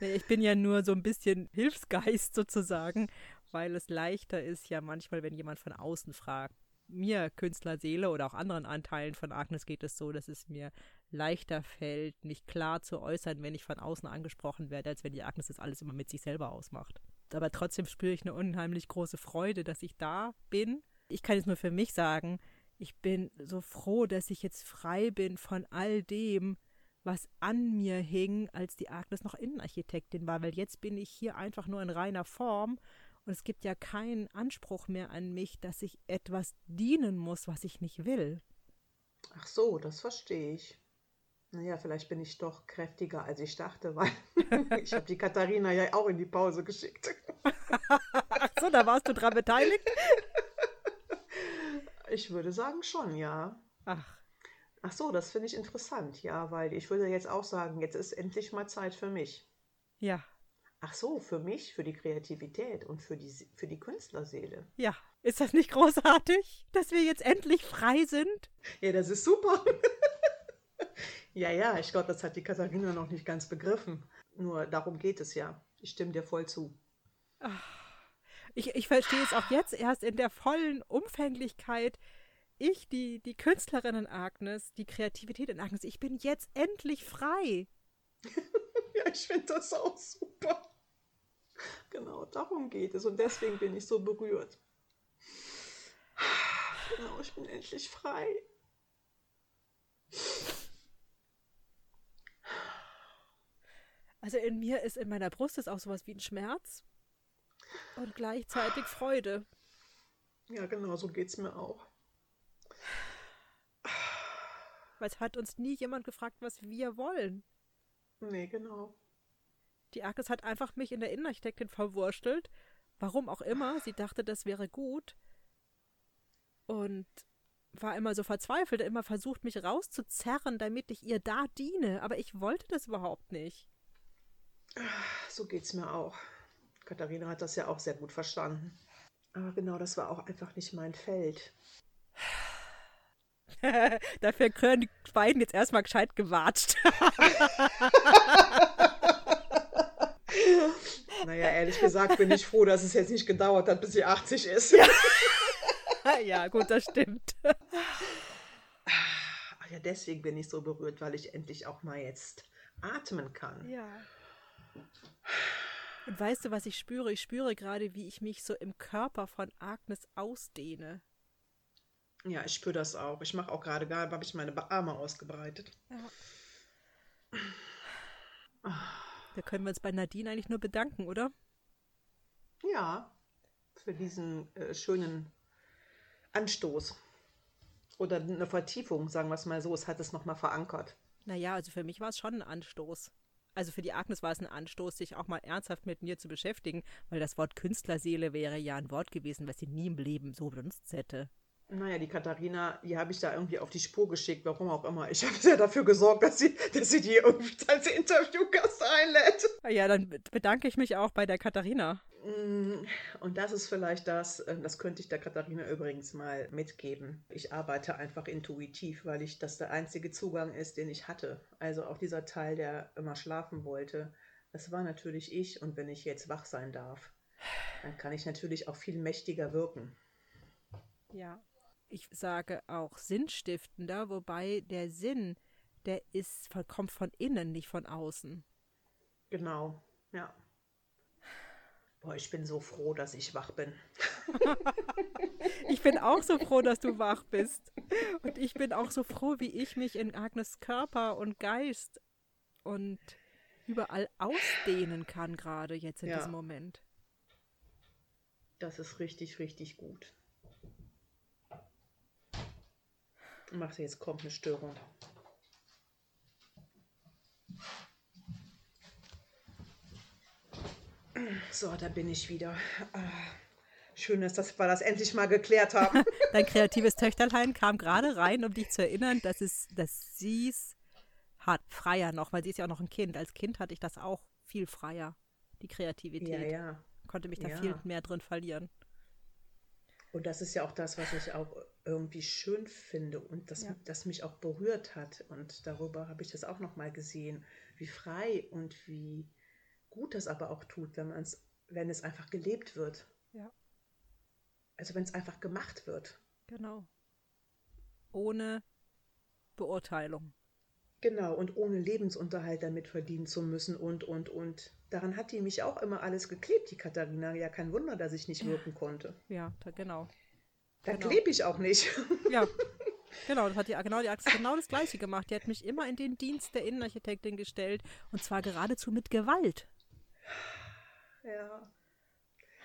nee, ich bin ja nur so ein bisschen Hilfsgeist sozusagen, weil es leichter ist ja manchmal, wenn jemand von außen fragt mir Künstlerseele oder auch anderen Anteilen von Agnes geht es so, dass es mir leichter fällt, mich klar zu äußern, wenn ich von außen angesprochen werde, als wenn die Agnes das alles immer mit sich selber ausmacht. Aber trotzdem spüre ich eine unheimlich große Freude, dass ich da bin. Ich kann jetzt nur für mich sagen, ich bin so froh, dass ich jetzt frei bin von all dem, was an mir hing, als die Agnes noch Innenarchitektin war, weil jetzt bin ich hier einfach nur in reiner Form und es gibt ja keinen Anspruch mehr an mich, dass ich etwas dienen muss, was ich nicht will. Ach so, das verstehe ich. Naja, vielleicht bin ich doch kräftiger, als ich dachte, weil ich habe die Katharina ja auch in die Pause geschickt. Ach so, da warst du dran beteiligt? Ich würde sagen schon, ja. Ach. Ach so, das finde ich interessant, ja, weil ich würde jetzt auch sagen, jetzt ist endlich mal Zeit für mich. Ja, Ach so, für mich, für die Kreativität und für die, für die Künstlerseele. Ja, ist das nicht großartig, dass wir jetzt endlich frei sind? Ja, das ist super. Ja, ja, ich glaube, das hat die Katharina noch nicht ganz begriffen. Nur darum geht es ja. Ich stimme dir voll zu. Ich, ich verstehe es auch jetzt erst in der vollen Umfänglichkeit. Ich, die, die Künstlerin in Agnes, die Kreativität in Agnes, ich bin jetzt endlich frei. ja, ich finde das auch super. Genau, darum geht es. Und deswegen bin ich so berührt. Genau, ich bin endlich frei. Also in mir ist in meiner Brust ist auch sowas wie ein Schmerz und gleichzeitig Freude. Ja, genau, so geht es mir auch. Weil es hat uns nie jemand gefragt, was wir wollen. Nee, genau. Die Agnes hat einfach mich in der Innenarchitektin verwurstelt. Warum auch immer. Sie dachte, das wäre gut. Und war immer so verzweifelt, immer versucht, mich rauszuzerren, damit ich ihr da diene. Aber ich wollte das überhaupt nicht. So geht's mir auch. Katharina hat das ja auch sehr gut verstanden. Aber genau, das war auch einfach nicht mein Feld. Dafür gehören die beiden jetzt erstmal gescheit gewatscht. naja, ehrlich gesagt bin ich froh, dass es jetzt nicht gedauert hat, bis sie 80 ist. Ja, ja gut, das stimmt. Ach ja, deswegen bin ich so berührt, weil ich endlich auch mal jetzt atmen kann. Ja. Und weißt du, was ich spüre? Ich spüre gerade, wie ich mich so im Körper von Agnes ausdehne. Ja, ich spüre das auch. Ich mache auch gerade, gerade habe ich meine Arme ausgebreitet. Ja. Da können wir uns bei Nadine eigentlich nur bedanken, oder? Ja, für diesen äh, schönen Anstoß. Oder eine Vertiefung, sagen wir es mal so. Es hat es nochmal verankert. Naja, also für mich war es schon ein Anstoß. Also für die Agnes war es ein Anstoß, sich auch mal ernsthaft mit mir zu beschäftigen, weil das Wort Künstlerseele wäre ja ein Wort gewesen, was sie nie im Leben so benutzt hätte. Naja, die Katharina, die habe ich da irgendwie auf die Spur geschickt, warum auch immer. Ich habe ja dafür gesorgt, dass sie, dass sie die irgendwie als Interviewgast einlädt. Ja, dann bedanke ich mich auch bei der Katharina. Und das ist vielleicht das, äh, das könnte ich der Katharina übrigens mal mitgeben. Ich arbeite einfach intuitiv, weil ich das der einzige Zugang ist, den ich hatte. Also auch dieser Teil, der immer schlafen wollte, das war natürlich ich. Und wenn ich jetzt wach sein darf, dann kann ich natürlich auch viel mächtiger wirken. Ja, ich sage auch sinnstiftender, wobei der Sinn, der ist, kommt von innen, nicht von außen. Genau, ja. Boah, ich bin so froh, dass ich wach bin. ich bin auch so froh, dass du wach bist. Und ich bin auch so froh, wie ich mich in Agnes Körper und Geist und überall ausdehnen kann, gerade jetzt in ja. diesem Moment. Das ist richtig, richtig gut. Macht jetzt kommt eine Störung. So, da bin ich wieder. Ah, schön, dass das, wir das endlich mal geklärt haben. Dein kreatives Töchterlein kam gerade rein, um dich zu erinnern, dass es, dass sie es hat, freier noch, weil sie ist ja auch noch ein Kind. Als Kind hatte ich das auch viel freier, die Kreativität. Ja, ja. Konnte mich da ja. viel mehr drin verlieren. Und das ist ja auch das, was ich auch irgendwie schön finde und das, ja. das mich auch berührt hat. Und darüber habe ich das auch nochmal gesehen, wie frei und wie gut das aber auch tut, wenn, man's, wenn es einfach gelebt wird. Ja. Also wenn es einfach gemacht wird. Genau. Ohne Beurteilung. Genau, und ohne Lebensunterhalt damit verdienen zu müssen und, und, und. Daran hat die mich auch immer alles geklebt, die Katharina. Ja, kein Wunder, dass ich nicht wirken konnte. Ja, da, genau. Da genau. klebe ich auch nicht. Ja, genau, das hat die, genau, die Axel genau das Gleiche gemacht. Die hat mich immer in den Dienst der Innenarchitektin gestellt und zwar geradezu mit Gewalt. Ja.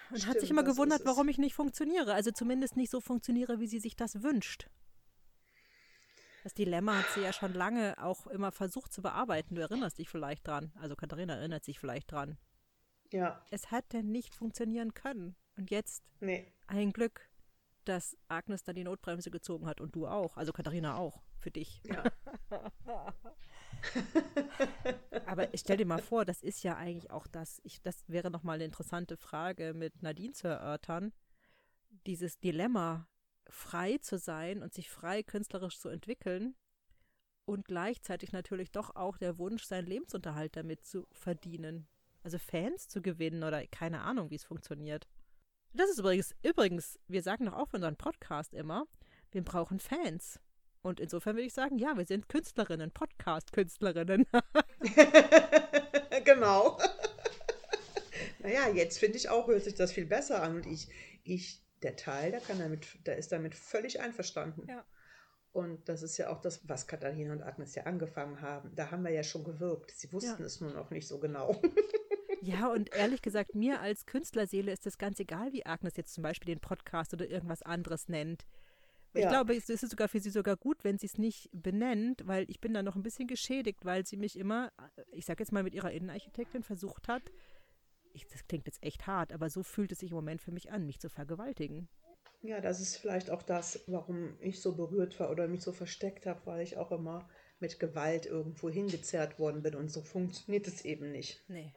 Und Stimmt, hat sich immer gewundert, warum ich nicht funktioniere. Also zumindest nicht so funktioniere, wie sie sich das wünscht. Das Dilemma hat sie ja schon lange auch immer versucht zu bearbeiten. Du erinnerst dich vielleicht dran. Also Katharina erinnert sich vielleicht dran. Ja. Es hat denn nicht funktionieren können. Und jetzt nee. ein Glück, dass Agnes da die Notbremse gezogen hat und du auch. Also Katharina auch. Für dich. Ja. Aber ich stell dir mal vor, das ist ja eigentlich auch das. Ich, das wäre nochmal eine interessante Frage mit Nadine zu erörtern. Dieses Dilemma, frei zu sein und sich frei künstlerisch zu entwickeln und gleichzeitig natürlich doch auch der Wunsch, seinen Lebensunterhalt damit zu verdienen. Also Fans zu gewinnen oder keine Ahnung, wie es funktioniert. Das ist übrigens, übrigens, wir sagen doch auch für unseren Podcast immer, wir brauchen Fans. Und insofern würde ich sagen, ja, wir sind Künstlerinnen, Podcast-Künstlerinnen. genau. naja, jetzt finde ich auch, hört sich das viel besser an. Und ich, ich der Teil, der, kann damit, der ist damit völlig einverstanden. Ja. Und das ist ja auch das, was Katharina und Agnes ja angefangen haben. Da haben wir ja schon gewirkt. Sie wussten ja. es nur noch nicht so genau. Ja, und ehrlich gesagt, mir als Künstlerseele ist es ganz egal, wie Agnes jetzt zum Beispiel den Podcast oder irgendwas anderes nennt. Ich ja. glaube, es ist sogar für sie sogar gut, wenn sie es nicht benennt, weil ich bin da noch ein bisschen geschädigt, weil sie mich immer, ich sag jetzt mal mit ihrer Innenarchitektin versucht hat, ich, das klingt jetzt echt hart, aber so fühlt es sich im Moment für mich an, mich zu vergewaltigen. Ja, das ist vielleicht auch das, warum ich so berührt war oder mich so versteckt habe, weil ich auch immer mit Gewalt irgendwo hingezerrt worden bin und so funktioniert es eben nicht. Nee.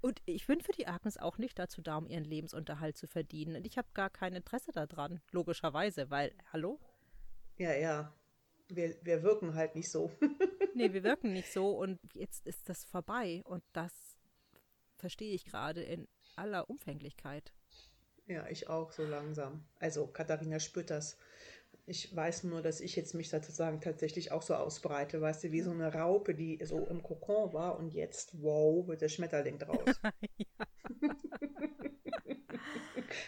Und ich bin für die Agnes auch nicht dazu da, um ihren Lebensunterhalt zu verdienen. Und ich habe gar kein Interesse daran, logischerweise, weil, hallo? Ja, ja. Wir, wir wirken halt nicht so. nee, wir wirken nicht so und jetzt ist das vorbei und das verstehe ich gerade in aller Umfänglichkeit. Ja, ich auch so langsam. Also Katharina spürt das. Ich weiß nur, dass ich jetzt mich sozusagen tatsächlich auch so ausbreite, weißt du, wie so eine Raupe, die so im Kokon war und jetzt, wow, wird der Schmetterling draus.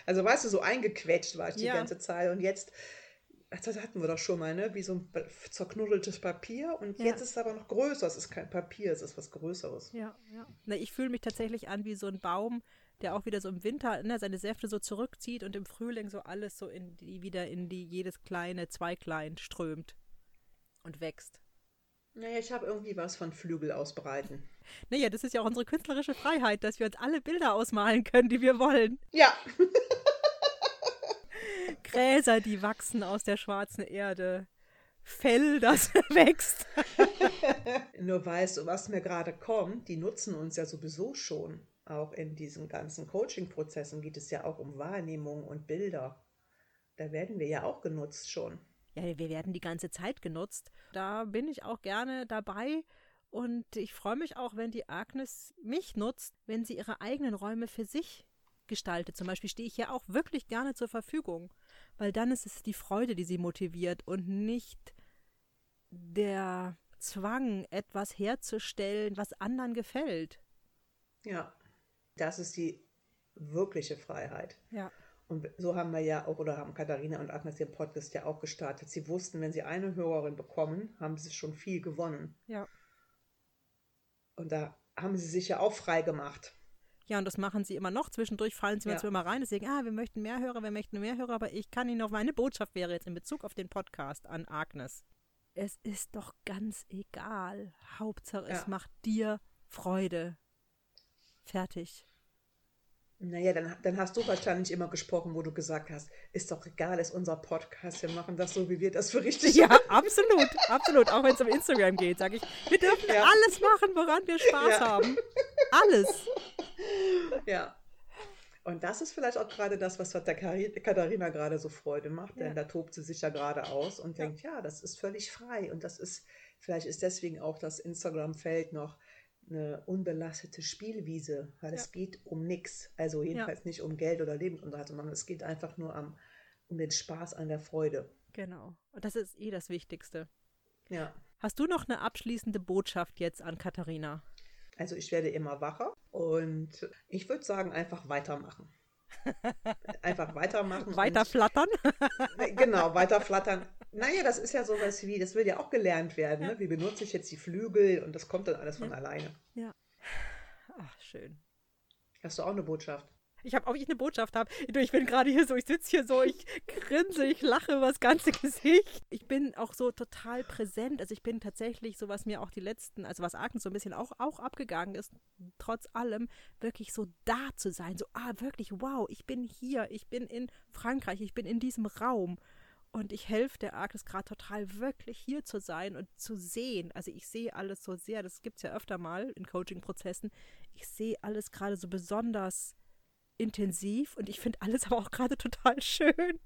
also weißt du, so eingequetscht war ich die ja. ganze Zeit und jetzt das hatten wir doch schon mal, ne? Wie so ein zerknuddeltes Papier. Und ja. jetzt ist es aber noch größer. Es ist kein Papier, es ist was Größeres. Ja, ja. Na, ich fühle mich tatsächlich an wie so ein Baum, der auch wieder so im Winter ne, seine Säfte so zurückzieht und im Frühling so alles so in die, wieder in die jedes kleine Zweiglein strömt und wächst. Naja, ich habe irgendwie was von Flügel ausbreiten. Naja, das ist ja auch unsere künstlerische Freiheit, dass wir uns alle Bilder ausmalen können, die wir wollen. Ja. Gräser, die wachsen aus der schwarzen Erde. Fell, das wächst. Nur weißt du, was mir gerade kommt, die nutzen uns ja sowieso schon. Auch in diesen ganzen Coaching-Prozessen geht es ja auch um Wahrnehmung und Bilder. Da werden wir ja auch genutzt schon. Ja, wir werden die ganze Zeit genutzt. Da bin ich auch gerne dabei. Und ich freue mich auch, wenn die Agnes mich nutzt, wenn sie ihre eigenen Räume für sich gestaltet. Zum Beispiel stehe ich ja auch wirklich gerne zur Verfügung weil dann ist es die Freude, die sie motiviert und nicht der Zwang, etwas herzustellen, was anderen gefällt. Ja, das ist die wirkliche Freiheit. Ja. Und so haben wir ja auch, oder haben Katharina und Agnes den Podcast ja auch gestartet. Sie wussten, wenn sie eine Hörerin bekommen, haben sie schon viel gewonnen. Ja. Und da haben sie sich ja auch frei gemacht. Ja, und das machen sie immer noch. Zwischendurch fallen sie ja. immer rein. Deswegen, ah, wir möchten mehr Hörer, wir möchten mehr Hörer. Aber ich kann Ihnen noch, meine Botschaft wäre jetzt in Bezug auf den Podcast an Agnes. Es ist doch ganz egal. Hauptsache, ja. es macht dir Freude. Fertig. Naja, dann, dann hast du wahrscheinlich immer gesprochen, wo du gesagt hast, ist doch egal, ist unser Podcast, wir machen das so, wie wir das für richtig Ja, absolut, absolut. Auch wenn es um Instagram geht, sage ich, wir dürfen ja. alles machen, woran wir Spaß ja. haben. Alles. Ja. Und das ist vielleicht auch gerade das, was der Katharina gerade so Freude macht, denn da tobt sie sich ja gerade aus und denkt, ja, das ist völlig frei. Und das ist, vielleicht ist deswegen auch das Instagram-Feld noch eine unbelastete Spielwiese, weil ja. es geht um nichts. Also jedenfalls ja. nicht um Geld oder Lebensunterhalt, sondern es geht einfach nur am, um den Spaß an der Freude. Genau. Und das ist eh das Wichtigste. Ja. Hast du noch eine abschließende Botschaft jetzt an Katharina? Also ich werde immer wacher und ich würde sagen, einfach weitermachen. Einfach weitermachen. Weiter flattern? genau, weiter flattern. Naja, das ist ja sowas wie, das will ja auch gelernt werden. Ne? Wie benutze ich jetzt die Flügel und das kommt dann alles von ja. alleine. Ja. Ach, schön. Hast du auch eine Botschaft? Ich habe, ob ich eine Botschaft habe. Ich bin gerade hier so, ich sitze hier so, ich grinse, ich lache über das ganze Gesicht. Ich bin auch so total präsent. Also ich bin tatsächlich, so was mir auch die letzten, also was Agnes so ein bisschen auch, auch abgegangen ist, trotz allem, wirklich so da zu sein. So, ah, wirklich, wow, ich bin hier, ich bin in Frankreich, ich bin in diesem Raum. Und ich helfe der Agnes gerade total, wirklich hier zu sein und zu sehen. Also ich sehe alles so sehr, das gibt es ja öfter mal in Coaching-Prozessen. Ich sehe alles gerade so besonders intensiv und ich finde alles aber auch gerade total schön.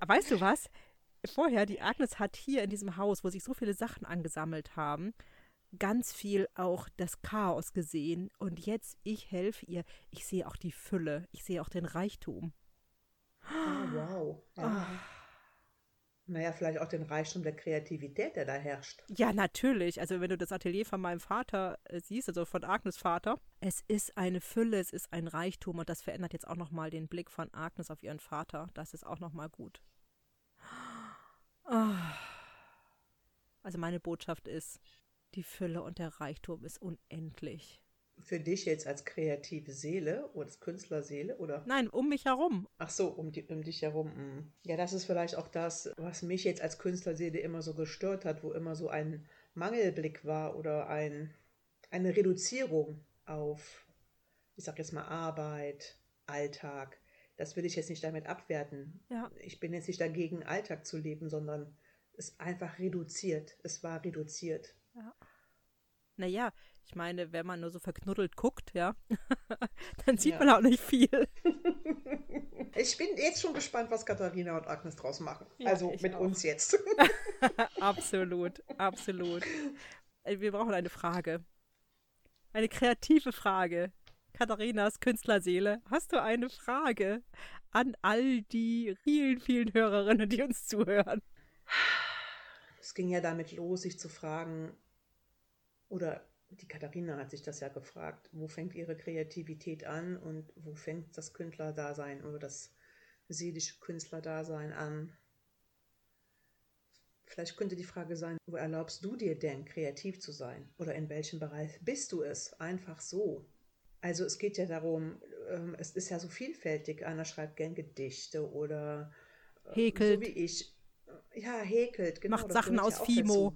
aber weißt du was? Vorher, die Agnes hat hier in diesem Haus, wo sich so viele Sachen angesammelt haben, ganz viel auch das Chaos gesehen. Und jetzt, ich helfe ihr. Ich sehe auch die Fülle. Ich sehe auch den Reichtum. Oh, wow. Ja. Oh. Naja, vielleicht auch den Reichtum der Kreativität, der da herrscht. Ja, natürlich. Also wenn du das Atelier von meinem Vater äh, siehst, also von Agnes Vater, es ist eine Fülle, es ist ein Reichtum und das verändert jetzt auch nochmal den Blick von Agnes auf ihren Vater. Das ist auch nochmal gut. Oh. Also meine Botschaft ist, die Fülle und der Reichtum ist unendlich für dich jetzt als kreative Seele oder als Künstlerseele oder? Nein, um mich herum. Ach so, um, die, um dich herum. Hm. Ja, das ist vielleicht auch das, was mich jetzt als Künstlerseele immer so gestört hat, wo immer so ein Mangelblick war oder ein, eine Reduzierung auf, ich sag jetzt mal Arbeit, Alltag. Das will ich jetzt nicht damit abwerten. Ja. Ich bin jetzt nicht dagegen, Alltag zu leben, sondern es einfach reduziert. Es war reduziert. Ja. Naja, ich meine, wenn man nur so verknuddelt guckt, ja, dann sieht ja. man auch nicht viel. Ich bin jetzt schon gespannt, was Katharina und Agnes draus machen. Ja, also mit auch. uns jetzt. absolut, absolut. Äh, wir brauchen eine Frage. Eine kreative Frage. Katharinas Künstlerseele, hast du eine Frage an all die vielen, vielen Hörerinnen, die uns zuhören? Es ging ja damit los, sich zu fragen, oder die Katharina hat sich das ja gefragt, wo fängt ihre Kreativität an und wo fängt das Künstlerdasein oder das seelische Künstlerdasein an? Vielleicht könnte die Frage sein, wo erlaubst du dir denn, kreativ zu sein? Oder in welchem Bereich bist du es? Einfach so. Also es geht ja darum, ähm, es ist ja so vielfältig. Einer schreibt gern Gedichte oder äh, häkelt. So wie ich. Ja, häkelt, genau. Macht Sachen aus Fimo.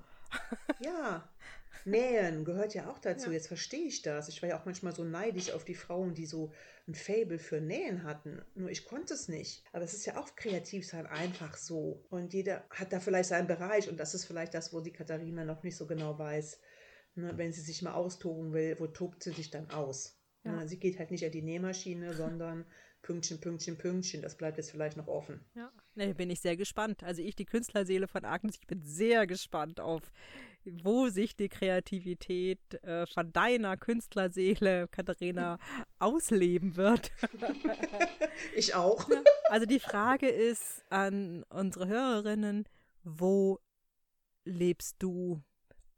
Ja, Nähen gehört ja auch dazu. Ja. Jetzt verstehe ich das. Ich war ja auch manchmal so neidisch auf die Frauen, die so ein Fable für Nähen hatten. Nur ich konnte es nicht. Aber es ist ja auch kreativ sein, einfach so. Und jeder hat da vielleicht seinen Bereich. Und das ist vielleicht das, wo die Katharina noch nicht so genau weiß. Ne, wenn sie sich mal austoben will, wo tobt sie sich dann aus? Ja. Ne, sie geht halt nicht an die Nähmaschine, sondern Pünktchen, Pünktchen, Pünktchen. Das bleibt jetzt vielleicht noch offen. Ja, nee, bin ich sehr gespannt. Also ich, die Künstlerseele von Agnes, ich bin sehr gespannt auf wo sich die Kreativität äh, von deiner Künstlerseele, Katharina, ausleben wird. ich auch. Also die Frage ist an unsere Hörerinnen, wo lebst du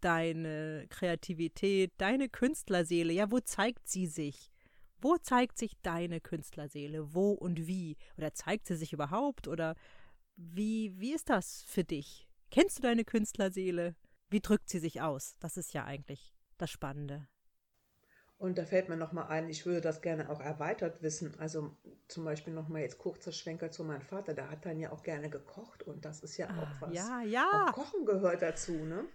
deine Kreativität, deine Künstlerseele? Ja, wo zeigt sie sich? Wo zeigt sich deine Künstlerseele? Wo und wie? Oder zeigt sie sich überhaupt? Oder wie, wie ist das für dich? Kennst du deine Künstlerseele? Wie drückt sie sich aus? Das ist ja eigentlich das Spannende. Und da fällt mir nochmal ein, ich würde das gerne auch erweitert wissen. Also zum Beispiel nochmal jetzt kurzer Schwenker zu meinem Vater. Der hat dann ja auch gerne gekocht und das ist ja auch ah, was. Ja, ja. Auch Kochen gehört dazu, ne?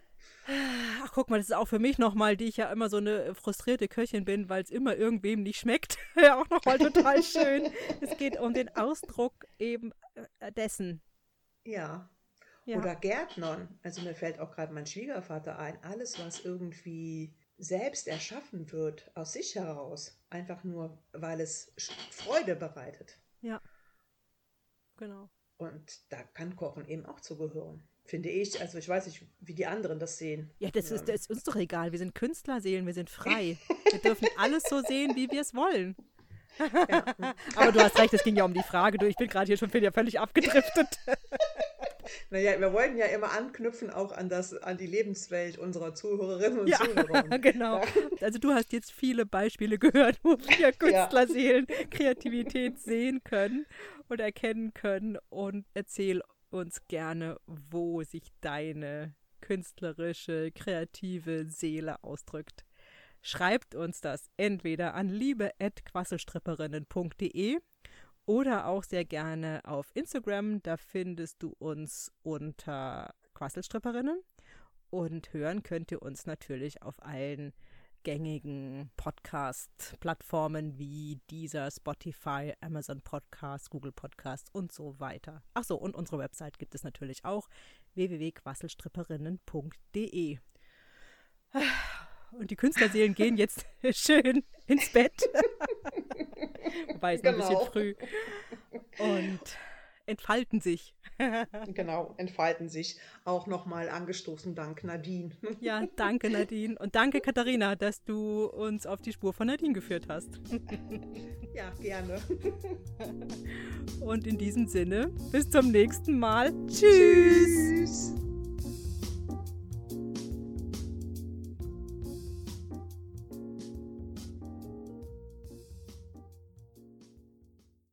Ach, guck mal, das ist auch für mich nochmal, die ich ja immer so eine frustrierte Köchin bin, weil es immer irgendwem nicht schmeckt. ja, auch nochmal total schön. es geht um den Ausdruck eben äh, dessen. Ja, ja. Oder Gärtnern. Also mir fällt auch gerade mein Schwiegervater ein. Alles, was irgendwie selbst erschaffen wird, aus sich heraus. Einfach nur, weil es Freude bereitet. Ja. Genau. Und da kann Kochen eben auch zugehören. Finde ich. Also ich weiß nicht, wie die anderen das sehen. Ja, das, ja. Ist, das ist uns doch egal. Wir sind Künstlerseelen, wir sind frei. wir dürfen alles so sehen, wie wir es wollen. Ja. Aber du hast recht, es ging ja um die Frage. Du, ich bin gerade hier schon völlig abgedriftet. Naja, wir wollten ja immer anknüpfen auch an, das, an die Lebenswelt unserer Zuhörerinnen und ja, Zuhörer. genau. Also du hast jetzt viele Beispiele gehört, wo wir Künstlerseelen ja. Kreativität sehen können und erkennen können und erzähl uns gerne, wo sich deine künstlerische, kreative Seele ausdrückt. Schreibt uns das entweder an liebe.quasselstripperinnen.de oder auch sehr gerne auf Instagram. Da findest du uns unter Quasselstripperinnen. Und hören könnt ihr uns natürlich auf allen gängigen Podcast-Plattformen wie dieser, Spotify, Amazon Podcast, Google Podcast und so weiter. Achso, und unsere Website gibt es natürlich auch www.quasselstripperinnen.de. Und die Künstlerseelen gehen jetzt schön ins Bett. Wobei es genau. noch ein bisschen früh. Und entfalten sich. genau, entfalten sich. Auch nochmal angestoßen, dank Nadine. ja, danke Nadine. Und danke Katharina, dass du uns auf die Spur von Nadine geführt hast. ja, gerne. Und in diesem Sinne, bis zum nächsten Mal. Tschüss. Tschüss.